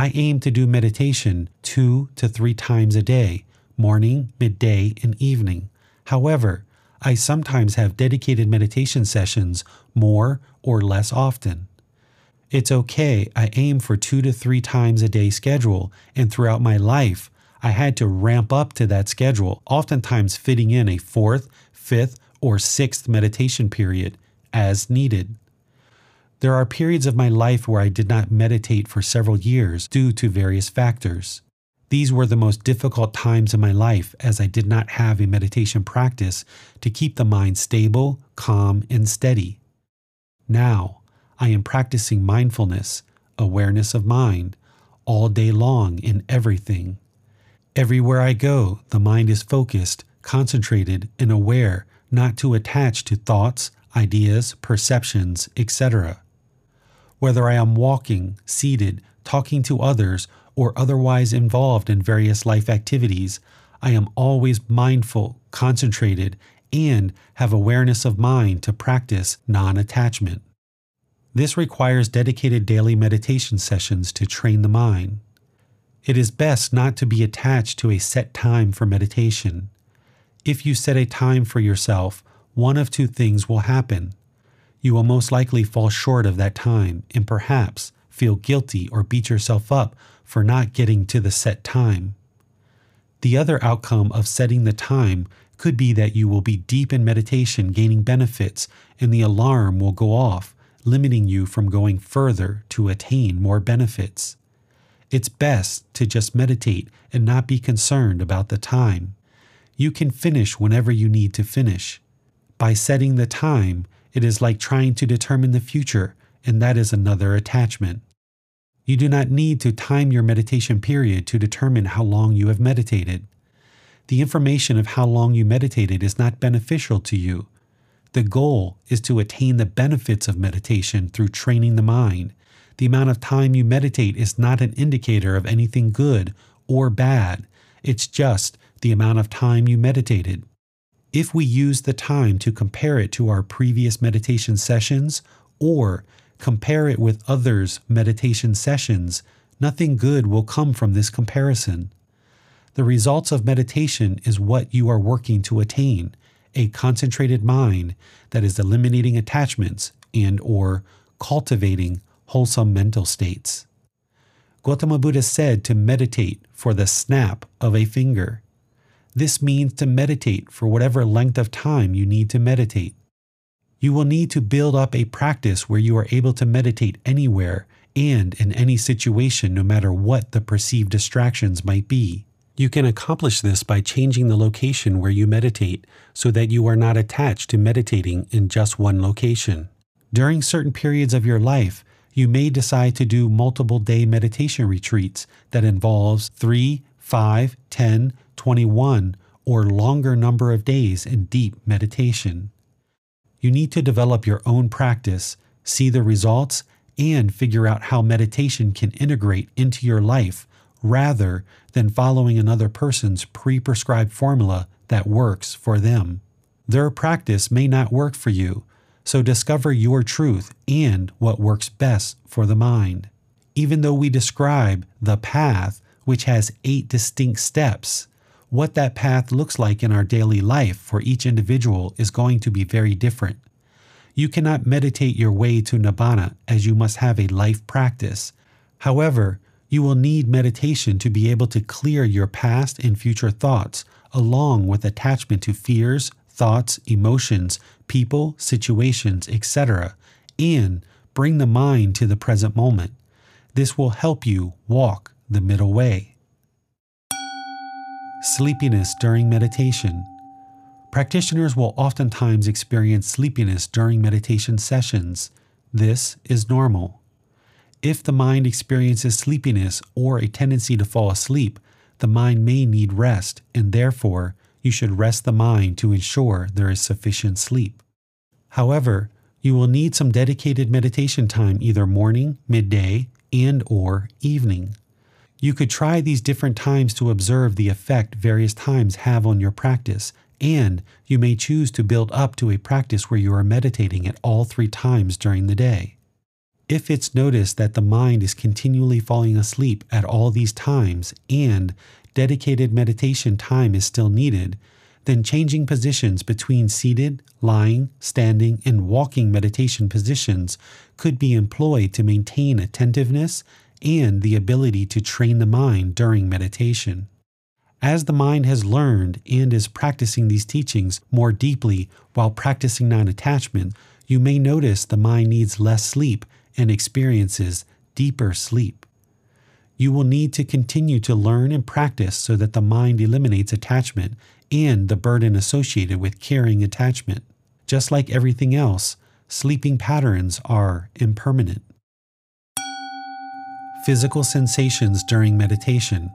[SPEAKER 1] I aim to do meditation two to three times a day, morning, midday, and evening. However, I sometimes have dedicated meditation sessions more or less often. It's okay, I aim for two to three times a day schedule, and throughout my life, I had to ramp up to that schedule, oftentimes fitting in a fourth, fifth, or sixth meditation period as needed. There are periods of my life where I did not meditate for several years due to various factors. These were the most difficult times in my life as I did not have a meditation practice to keep the mind stable, calm, and steady. Now, I am practicing mindfulness, awareness of mind, all day long in everything. Everywhere I go, the mind is focused, concentrated, and aware not to attach to thoughts, ideas, perceptions, etc. Whether I am walking, seated, talking to others, or otherwise involved in various life activities, I am always mindful, concentrated, and have awareness of mind to practice non attachment. This requires dedicated daily meditation sessions to train the mind. It is best not to be attached to a set time for meditation. If you set a time for yourself, one of two things will happen. You will most likely fall short of that time and perhaps feel guilty or beat yourself up for not getting to the set time. The other outcome of setting the time could be that you will be deep in meditation, gaining benefits, and the alarm will go off, limiting you from going further to attain more benefits. It's best to just meditate and not be concerned about the time. You can finish whenever you need to finish. By setting the time, it is like trying to determine the future, and that is another attachment. You do not need to time your meditation period to determine how long you have meditated. The information of how long you meditated is not beneficial to you. The goal is to attain the benefits of meditation through training the mind. The amount of time you meditate is not an indicator of anything good or bad, it's just the amount of time you meditated. If we use the time to compare it to our previous meditation sessions or compare it with others' meditation sessions, nothing good will come from this comparison. The results of meditation is what you are working to attain, a concentrated mind that is eliminating attachments and or cultivating wholesome mental states. Gautama Buddha said to meditate for the snap of a finger. This means to meditate for whatever length of time you need to meditate. You will need to build up a practice where you are able to meditate anywhere and in any situation, no matter what the perceived distractions might be. You can accomplish this by changing the location where you meditate so that you are not attached to meditating in just one location. During certain periods of your life, you may decide to do multiple day meditation retreats that involves 3, 5, 10, 21, or longer number of days in deep meditation. You need to develop your own practice, see the results, and figure out how meditation can integrate into your life rather than following another person's pre prescribed formula that works for them. Their practice may not work for you, so discover your truth and what works best for the mind. Even though we describe the path, which has eight distinct steps, what that path looks like in our daily life for each individual is going to be very different. You cannot meditate your way to Nibbana as you must have a life practice. However, you will need meditation to be able to clear your past and future thoughts, along with attachment to fears, thoughts, emotions, people, situations, etc., and bring the mind to the present moment. This will help you walk the middle way. Sleepiness during meditation. Practitioners will oftentimes experience sleepiness during meditation sessions. This is normal. If the mind experiences sleepiness or a tendency to fall asleep, the mind may need rest, and therefore you should rest the mind to ensure there is sufficient sleep. However, you will need some dedicated meditation time either morning, midday, and or evening. You could try these different times to observe the effect various times have on your practice, and you may choose to build up to a practice where you are meditating at all three times during the day. If it's noticed that the mind is continually falling asleep at all these times and dedicated meditation time is still needed, then changing positions between seated, lying, standing, and walking meditation positions could be employed to maintain attentiveness and the ability to train the mind during meditation. As the mind has learned and is practicing these teachings more deeply while practicing non attachment, you may notice the mind needs less sleep and experiences deeper sleep. You will need to continue to learn and practice so that the mind eliminates attachment and the burden associated with carrying attachment. Just like everything else, sleeping patterns are impermanent. Physical sensations during meditation.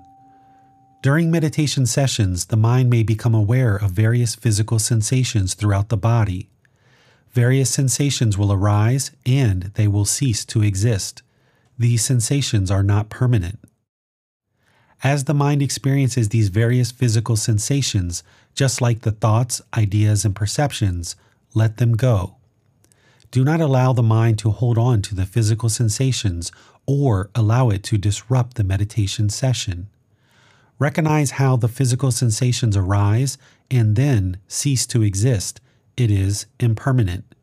[SPEAKER 1] During meditation sessions, the mind may become aware of various physical sensations throughout the body. Various sensations will arise and they will cease to exist. These sensations are not permanent. As the mind experiences these various physical sensations, just like the thoughts, ideas, and perceptions, let them go. Do not allow the mind to hold on to the physical sensations or allow it to disrupt the meditation session. Recognize how the physical sensations arise and then cease to exist. It is impermanent.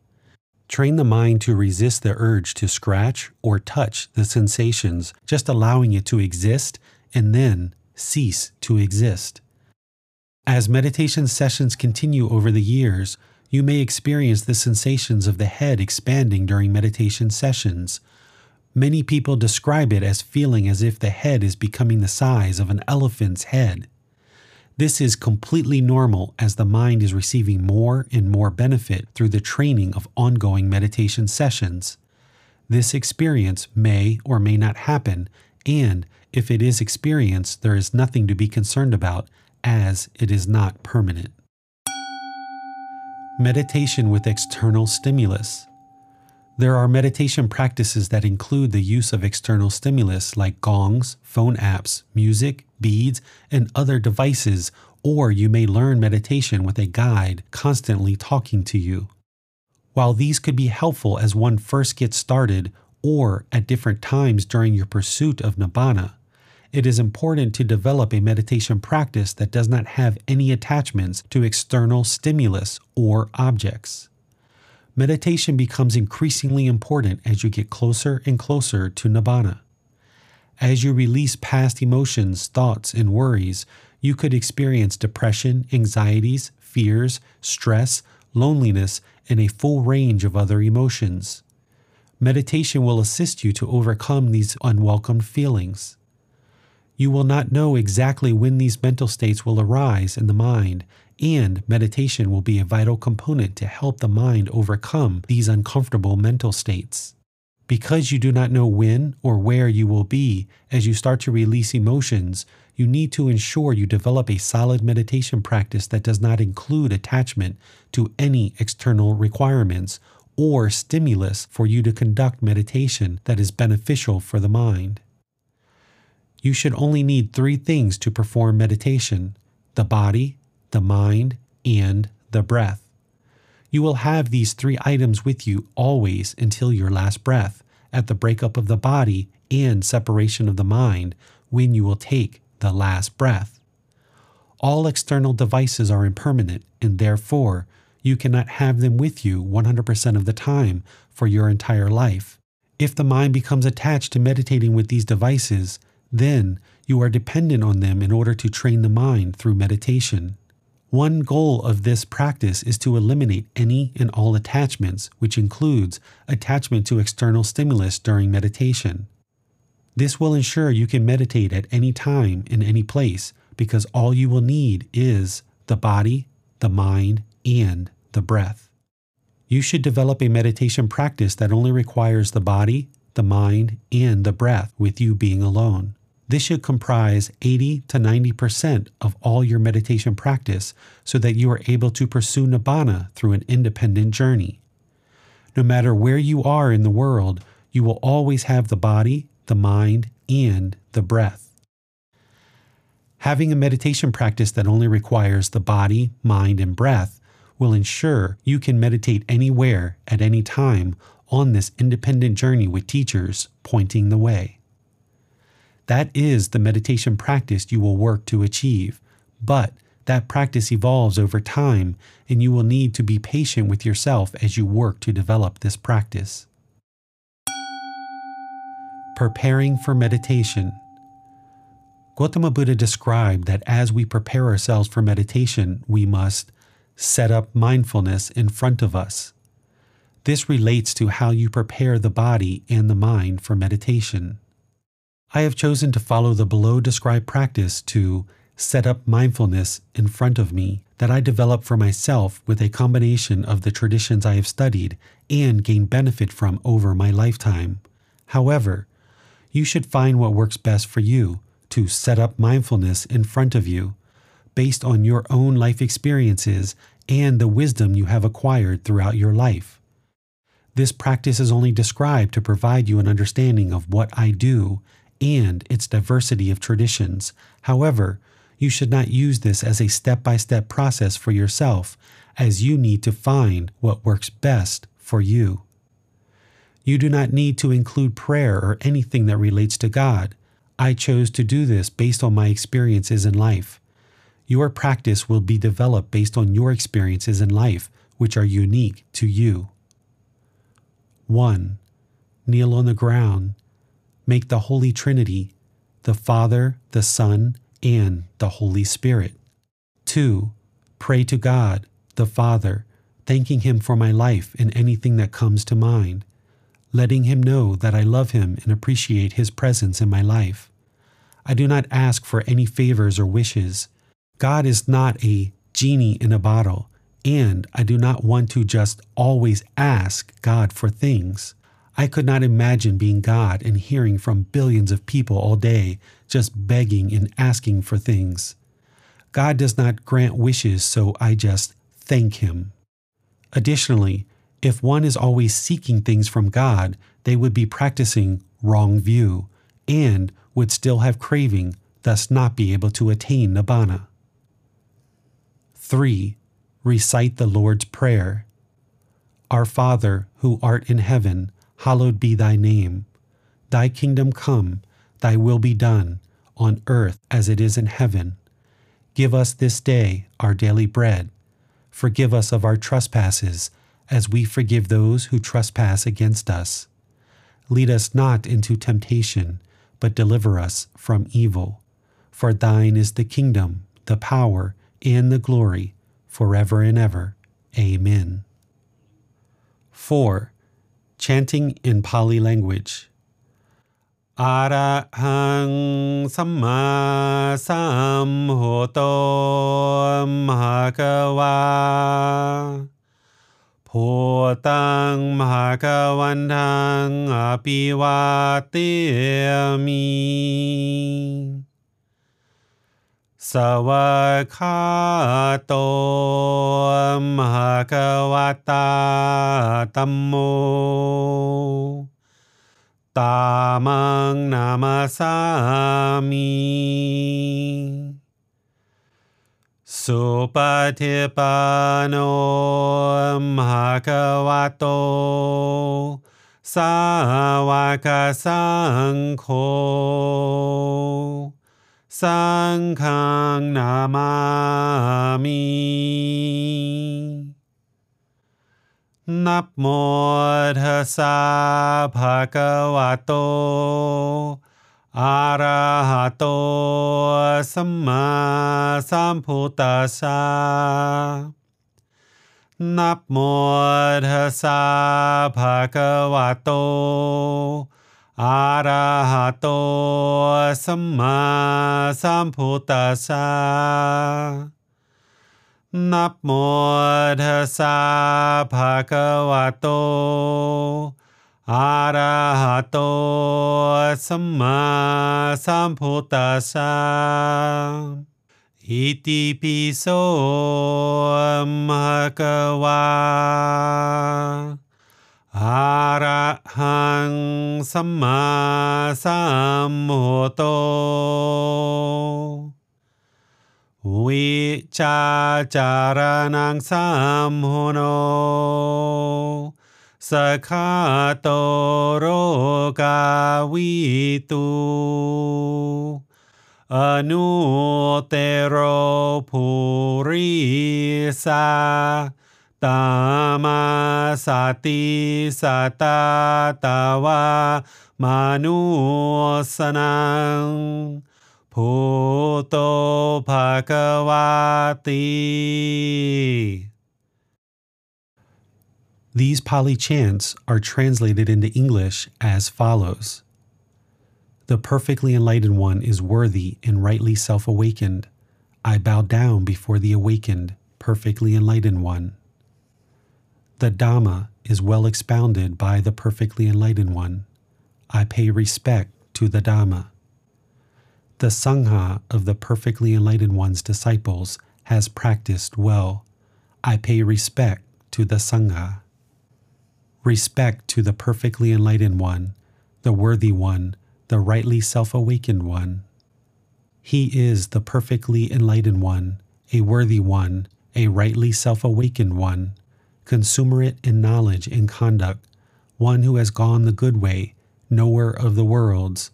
[SPEAKER 1] Train the mind to resist the urge to scratch or touch the sensations, just allowing it to exist and then cease to exist. As meditation sessions continue over the years, you may experience the sensations of the head expanding during meditation sessions. Many people describe it as feeling as if the head is becoming the size of an elephant's head. This is completely normal as the mind is receiving more and more benefit through the training of ongoing meditation sessions. This experience may or may not happen, and if it is experienced, there is nothing to be concerned about, as it is not permanent. Meditation with external stimulus. There are meditation practices that include the use of external stimulus like gongs, phone apps, music, beads, and other devices, or you may learn meditation with a guide constantly talking to you. While these could be helpful as one first gets started or at different times during your pursuit of nibbana, it is important to develop a meditation practice that does not have any attachments to external stimulus or objects. Meditation becomes increasingly important as you get closer and closer to Nibbana. As you release past emotions, thoughts, and worries, you could experience depression, anxieties, fears, stress, loneliness, and a full range of other emotions. Meditation will assist you to overcome these unwelcome feelings. You will not know exactly when these mental states will arise in the mind, and meditation will be a vital component to help the mind overcome these uncomfortable mental states. Because you do not know when or where you will be as you start to release emotions, you need to ensure you develop a solid meditation practice that does not include attachment to any external requirements or stimulus for you to conduct meditation that is beneficial for the mind you should only need three things to perform meditation the body, the mind, and the breath. You will have these three items with you always until your last breath, at the breakup of the body and separation of the mind, when you will take the last breath. All external devices are impermanent, and therefore, you cannot have them with you 100% of the time for your entire life. If the mind becomes attached to meditating with these devices, then you are dependent on them in order to train the mind through meditation. One goal of this practice is to eliminate any and all attachments, which includes attachment to external stimulus during meditation. This will ensure you can meditate at any time in any place because all you will need is the body, the mind, and the breath. You should develop a meditation practice that only requires the body, the mind, and the breath with you being alone. This should comprise 80 to 90% of all your meditation practice so that you are able to pursue Nibbana through an independent journey. No matter where you are in the world, you will always have the body, the mind, and the breath. Having a meditation practice that only requires the body, mind, and breath will ensure you can meditate anywhere at any time on this independent journey with teachers pointing the way. That is the meditation practice you will work to achieve. But that practice evolves over time, and you will need to be patient with yourself as you work to develop this practice. Preparing for meditation. Gautama Buddha described that as we prepare ourselves for meditation, we must set up mindfulness in front of us. This relates to how you prepare the body and the mind for meditation. I have chosen to follow the below described practice to set up mindfulness in front of me that I develop for myself with a combination of the traditions I have studied and gained benefit from over my lifetime. However, you should find what works best for you to set up mindfulness in front of you based on your own life experiences and the wisdom you have acquired throughout your life. This practice is only described to provide you an understanding of what I do and its diversity of traditions. However, you should not use this as a step by step process for yourself, as you need to find what works best for you. You do not need to include prayer or anything that relates to God. I chose to do this based on my experiences in life. Your practice will be developed based on your experiences in life, which are unique to you. 1. Kneel on the ground make the Holy Trinity the Father, the Son, and the Holy Spirit. 2. Pray to God, the Father, thanking Him for my life and anything that comes to mind, letting Him know that I love Him and appreciate His presence in my life. I do not ask for any favors or wishes. God is not a genie in a bottle, and I do not want to just always ask God for things. I could not imagine being God and hearing from billions of people all day, just begging and asking for things. God does not grant wishes, so I just thank Him. Additionally, if one is always seeking things from God, they would be practicing wrong view and would still have craving, thus not be able to attain nibbana. 3. Recite the Lord's Prayer. Our Father, who art in heaven, hallowed be thy name. Thy kingdom come, thy will be done, on earth as it is in heaven. Give us this day our daily bread. Forgive us of our trespasses, as we forgive those who trespass against us. Lead us not into temptation, but deliver us from evil. For thine is the kingdom, the power, and the glory, forever and ever. Amen. 4 chanting in Pali language. Arahang Samma Samhoto Mahakava Photang Mahakavantang Apivatiyami สวากาโตมหากวตาตัมโม ตามังนามาสามีสุปฏิปันโนมหากวโต สาวกสังโฆ สังฆังนามามินับโมทัสสะภะคะวะโต อะระหะโต สัมมาสัมพุทธัสสะนับโมทัสสะภะคะวะโต อะระหะโตสัมมาสัมพุทธัสสะนับโมทัสสะภะคะวะโตอะระหะโตสัมมาสัมพุทธัสสะอิติปิโสมะคะวะ อาระหังสัมมาสัมพุทโธวิชาจารนังสัมโหโนสขาโตโรกาวิตูอนุเตโรภูริสา तामा साति साता भूतो भगवाति These Pali chants are translated into English as follows. The perfectly enlightened one is worthy and rightly self awakened. I bow down before the awakened, perfectly enlightened one. The Dhamma is well expounded by the perfectly enlightened one. I pay respect to the Dhamma. The Sangha of the perfectly enlightened one's disciples has practiced well. I pay respect to the Sangha. Respect to the perfectly enlightened one, the worthy one, the rightly self awakened one. He is the perfectly enlightened one, a worthy one, a rightly self awakened one consummate in knowledge and conduct, one who has gone the good way, knower of the worlds,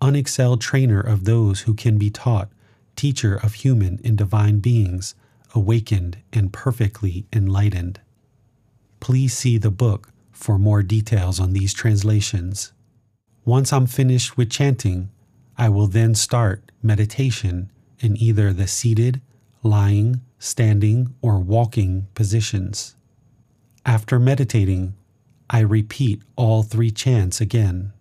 [SPEAKER 1] unexcelled trainer of those who can be taught, teacher of human and divine beings, awakened and perfectly enlightened. Please see the book for more details on these translations. Once I'm finished with chanting, I will then start meditation in either the seated, lying, standing, or walking positions. After meditating, I repeat all three chants again.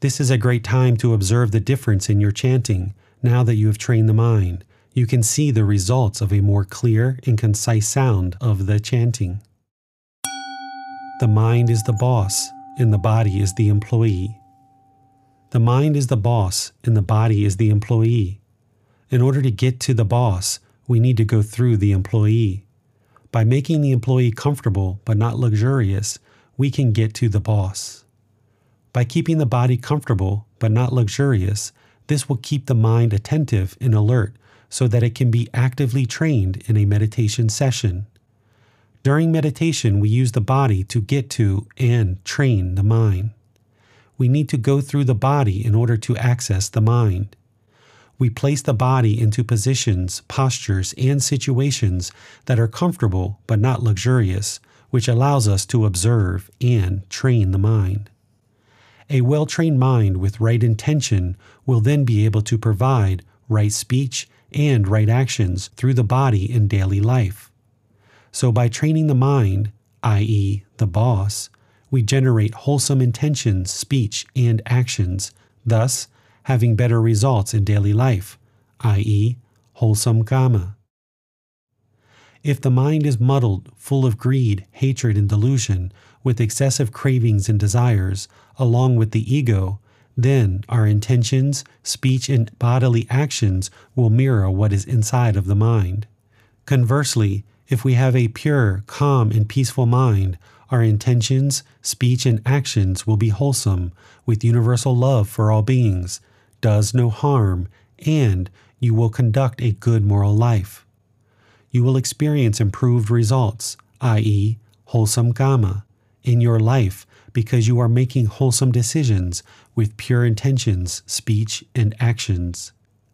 [SPEAKER 1] This is a great time to observe the difference in your chanting now that you have trained the mind. You can see the results of a more clear and concise sound of the chanting. The mind is the boss, and the body is the employee. The mind is the boss, and the body is the employee. In order to get to the boss, we need to go through the employee. By making the employee comfortable but not luxurious, we can get to the boss. By keeping the body comfortable but not luxurious, this will keep the mind attentive and alert so that it can be actively trained in a meditation session. During meditation, we use the body to get to and train the mind. We need to go through the body in order to access the mind. We place the body into positions, postures, and situations that are comfortable but not luxurious, which allows us to observe and train the mind. A well trained mind with right intention will then be able to provide right speech and right actions through the body in daily life. So, by training the mind, i.e., the boss, we generate wholesome intentions, speech, and actions, thus having better results in daily life, i.e., wholesome karma. If the mind is muddled, full of greed, hatred, and delusion, with excessive cravings and desires, along with the ego, then our intentions, speech, and bodily actions will mirror what is inside of the mind. Conversely, if we have a pure, calm, and peaceful mind, our intentions, speech, and actions will be wholesome, with universal love for all beings, does no harm, and you will conduct a good moral life. You will experience improved results, i.e., wholesome kamma, in your life because you are making wholesome decisions with pure intentions, speech, and actions.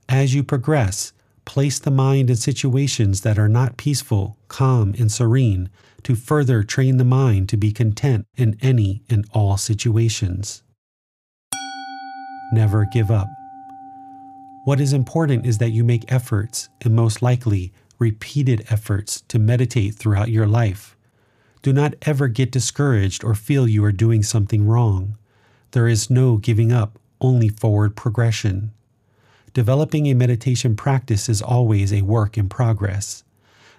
[SPEAKER 1] As you progress, place the mind in situations that are not peaceful, calm, and serene to further train the mind to be content in any and all situations. Never give up. What is important is that you make efforts, and most likely repeated efforts, to meditate throughout your life. Do not ever get discouraged or feel you are doing something wrong. There is no giving up, only forward progression. Developing a meditation practice is always a work in progress.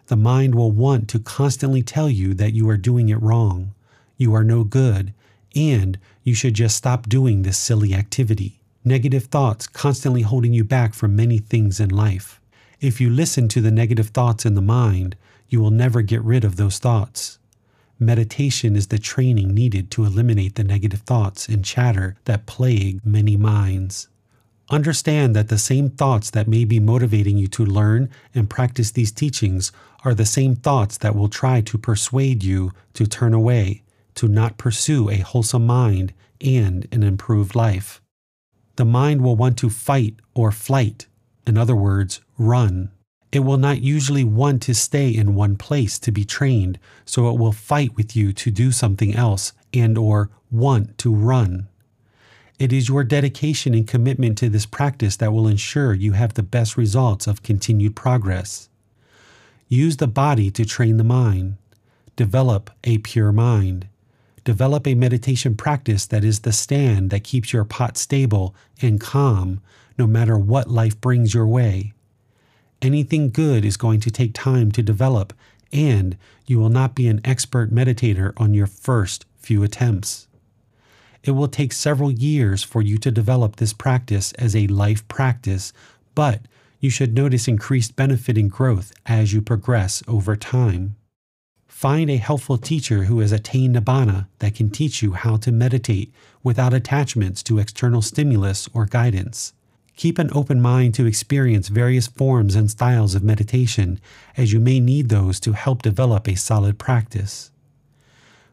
[SPEAKER 1] The mind will want to constantly tell you that you are doing it wrong, you are no good, and you should just stop doing this silly activity. Negative thoughts constantly holding you back from many things in life. If you listen to the negative thoughts in the mind, you will never get rid of those thoughts. Meditation is the training needed to eliminate the negative thoughts and chatter that plague many minds. Understand that the same thoughts that may be motivating you to learn and practice these teachings are the same thoughts that will try to persuade you to turn away, to not pursue a wholesome mind and an improved life. The mind will want to fight or flight, in other words, run. It will not usually want to stay in one place to be trained, so it will fight with you to do something else and or want to run. It is your dedication and commitment to this practice that will ensure you have the best results of continued progress. Use the body to train the mind. Develop a pure mind. Develop a meditation practice that is the stand that keeps your pot stable and calm no matter what life brings your way. Anything good is going to take time to develop, and you will not be an expert meditator on your first few attempts. It will take several years for you to develop this practice as a life practice, but you should notice increased benefit and growth as you progress over time. Find a helpful teacher who has attained nibbana that can teach you how to meditate without attachments to external stimulus or guidance. Keep an open mind to experience various forms and styles of meditation, as you may need those to help develop a solid practice.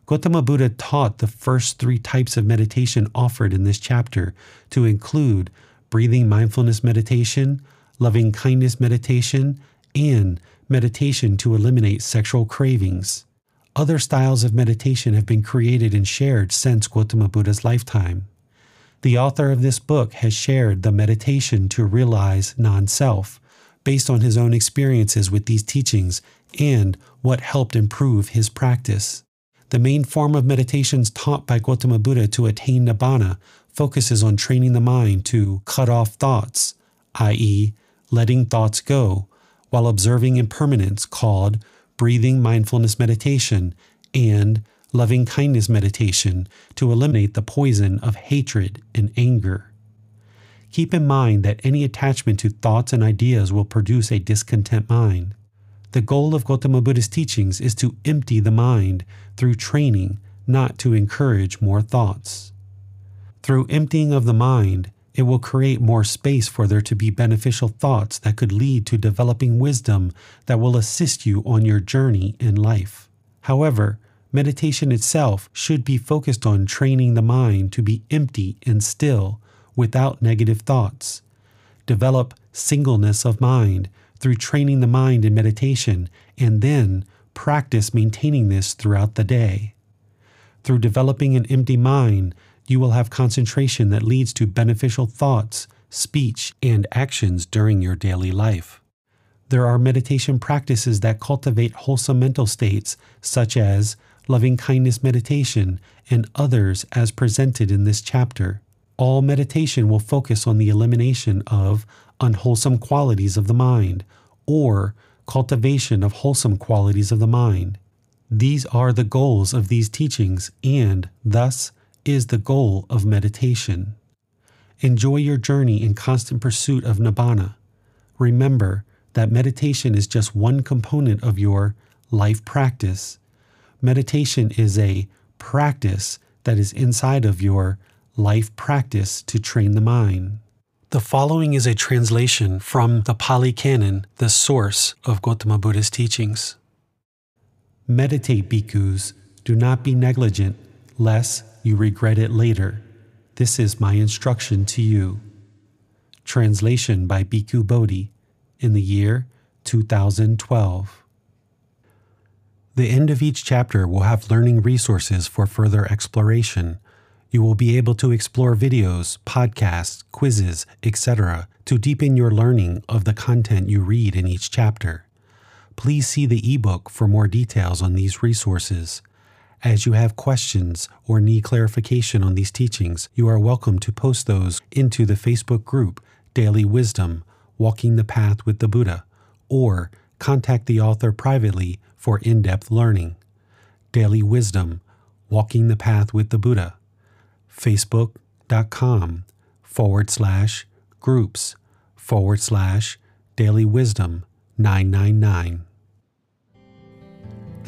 [SPEAKER 1] Gautama Buddha taught the first three types of meditation offered in this chapter to include breathing mindfulness meditation, loving kindness meditation, and meditation to eliminate sexual cravings. Other styles of meditation have been created and shared since Gautama Buddha's lifetime. The author of this book has shared the meditation to realize non self based on his own experiences with these teachings and what helped improve his practice. The main form of meditations taught by Gautama Buddha to attain Nibbana focuses on training the mind to cut off thoughts, i.e., letting thoughts go, while observing impermanence called breathing mindfulness meditation and loving kindness meditation to eliminate the poison of hatred and anger. Keep in mind that any attachment to thoughts and ideas will produce a discontent mind. The goal of Gautama Buddha's teachings is to empty the mind through training, not to encourage more thoughts. Through emptying of the mind, it will create more space for there to be beneficial thoughts that could lead to developing wisdom that will assist you on your journey in life. However, meditation itself should be focused on training the mind to be empty and still without negative thoughts. Develop singleness of mind through training the mind in meditation, and then practice maintaining this throughout the day. Through developing an empty mind, you will have concentration that leads to beneficial thoughts, speech, and actions during your daily life. There are meditation practices that cultivate wholesome mental states, such as loving kindness meditation and others as presented in this chapter. All meditation will focus on the elimination of unwholesome qualities of the mind or cultivation of wholesome qualities of the mind. These are the goals of these teachings, and thus is the goal of meditation. Enjoy your journey in constant pursuit of Nibbana. Remember that meditation is just one component of your life practice. Meditation is a practice that is inside of your life practice to train the mind. The following is a translation from the Pali Canon, the source of Gautama Buddha's teachings. Meditate, bhikkhus. Do not be negligent, lest you regret it later. This is my instruction to you. Translation by Bhikkhu Bodhi in the year 2012. The end of each chapter will have learning resources for further exploration you will be able to explore videos, podcasts, quizzes, etc., to deepen your learning of the content you read in each chapter. Please see the ebook for more details on these resources. As you have questions or need clarification on these teachings, you are welcome to post those into the Facebook group Daily Wisdom Walking the Path with the Buddha, or contact the author privately for in depth learning. Daily Wisdom Walking the Path with the Buddha facebook.com forward slash groups forward slash daily wisdom 999.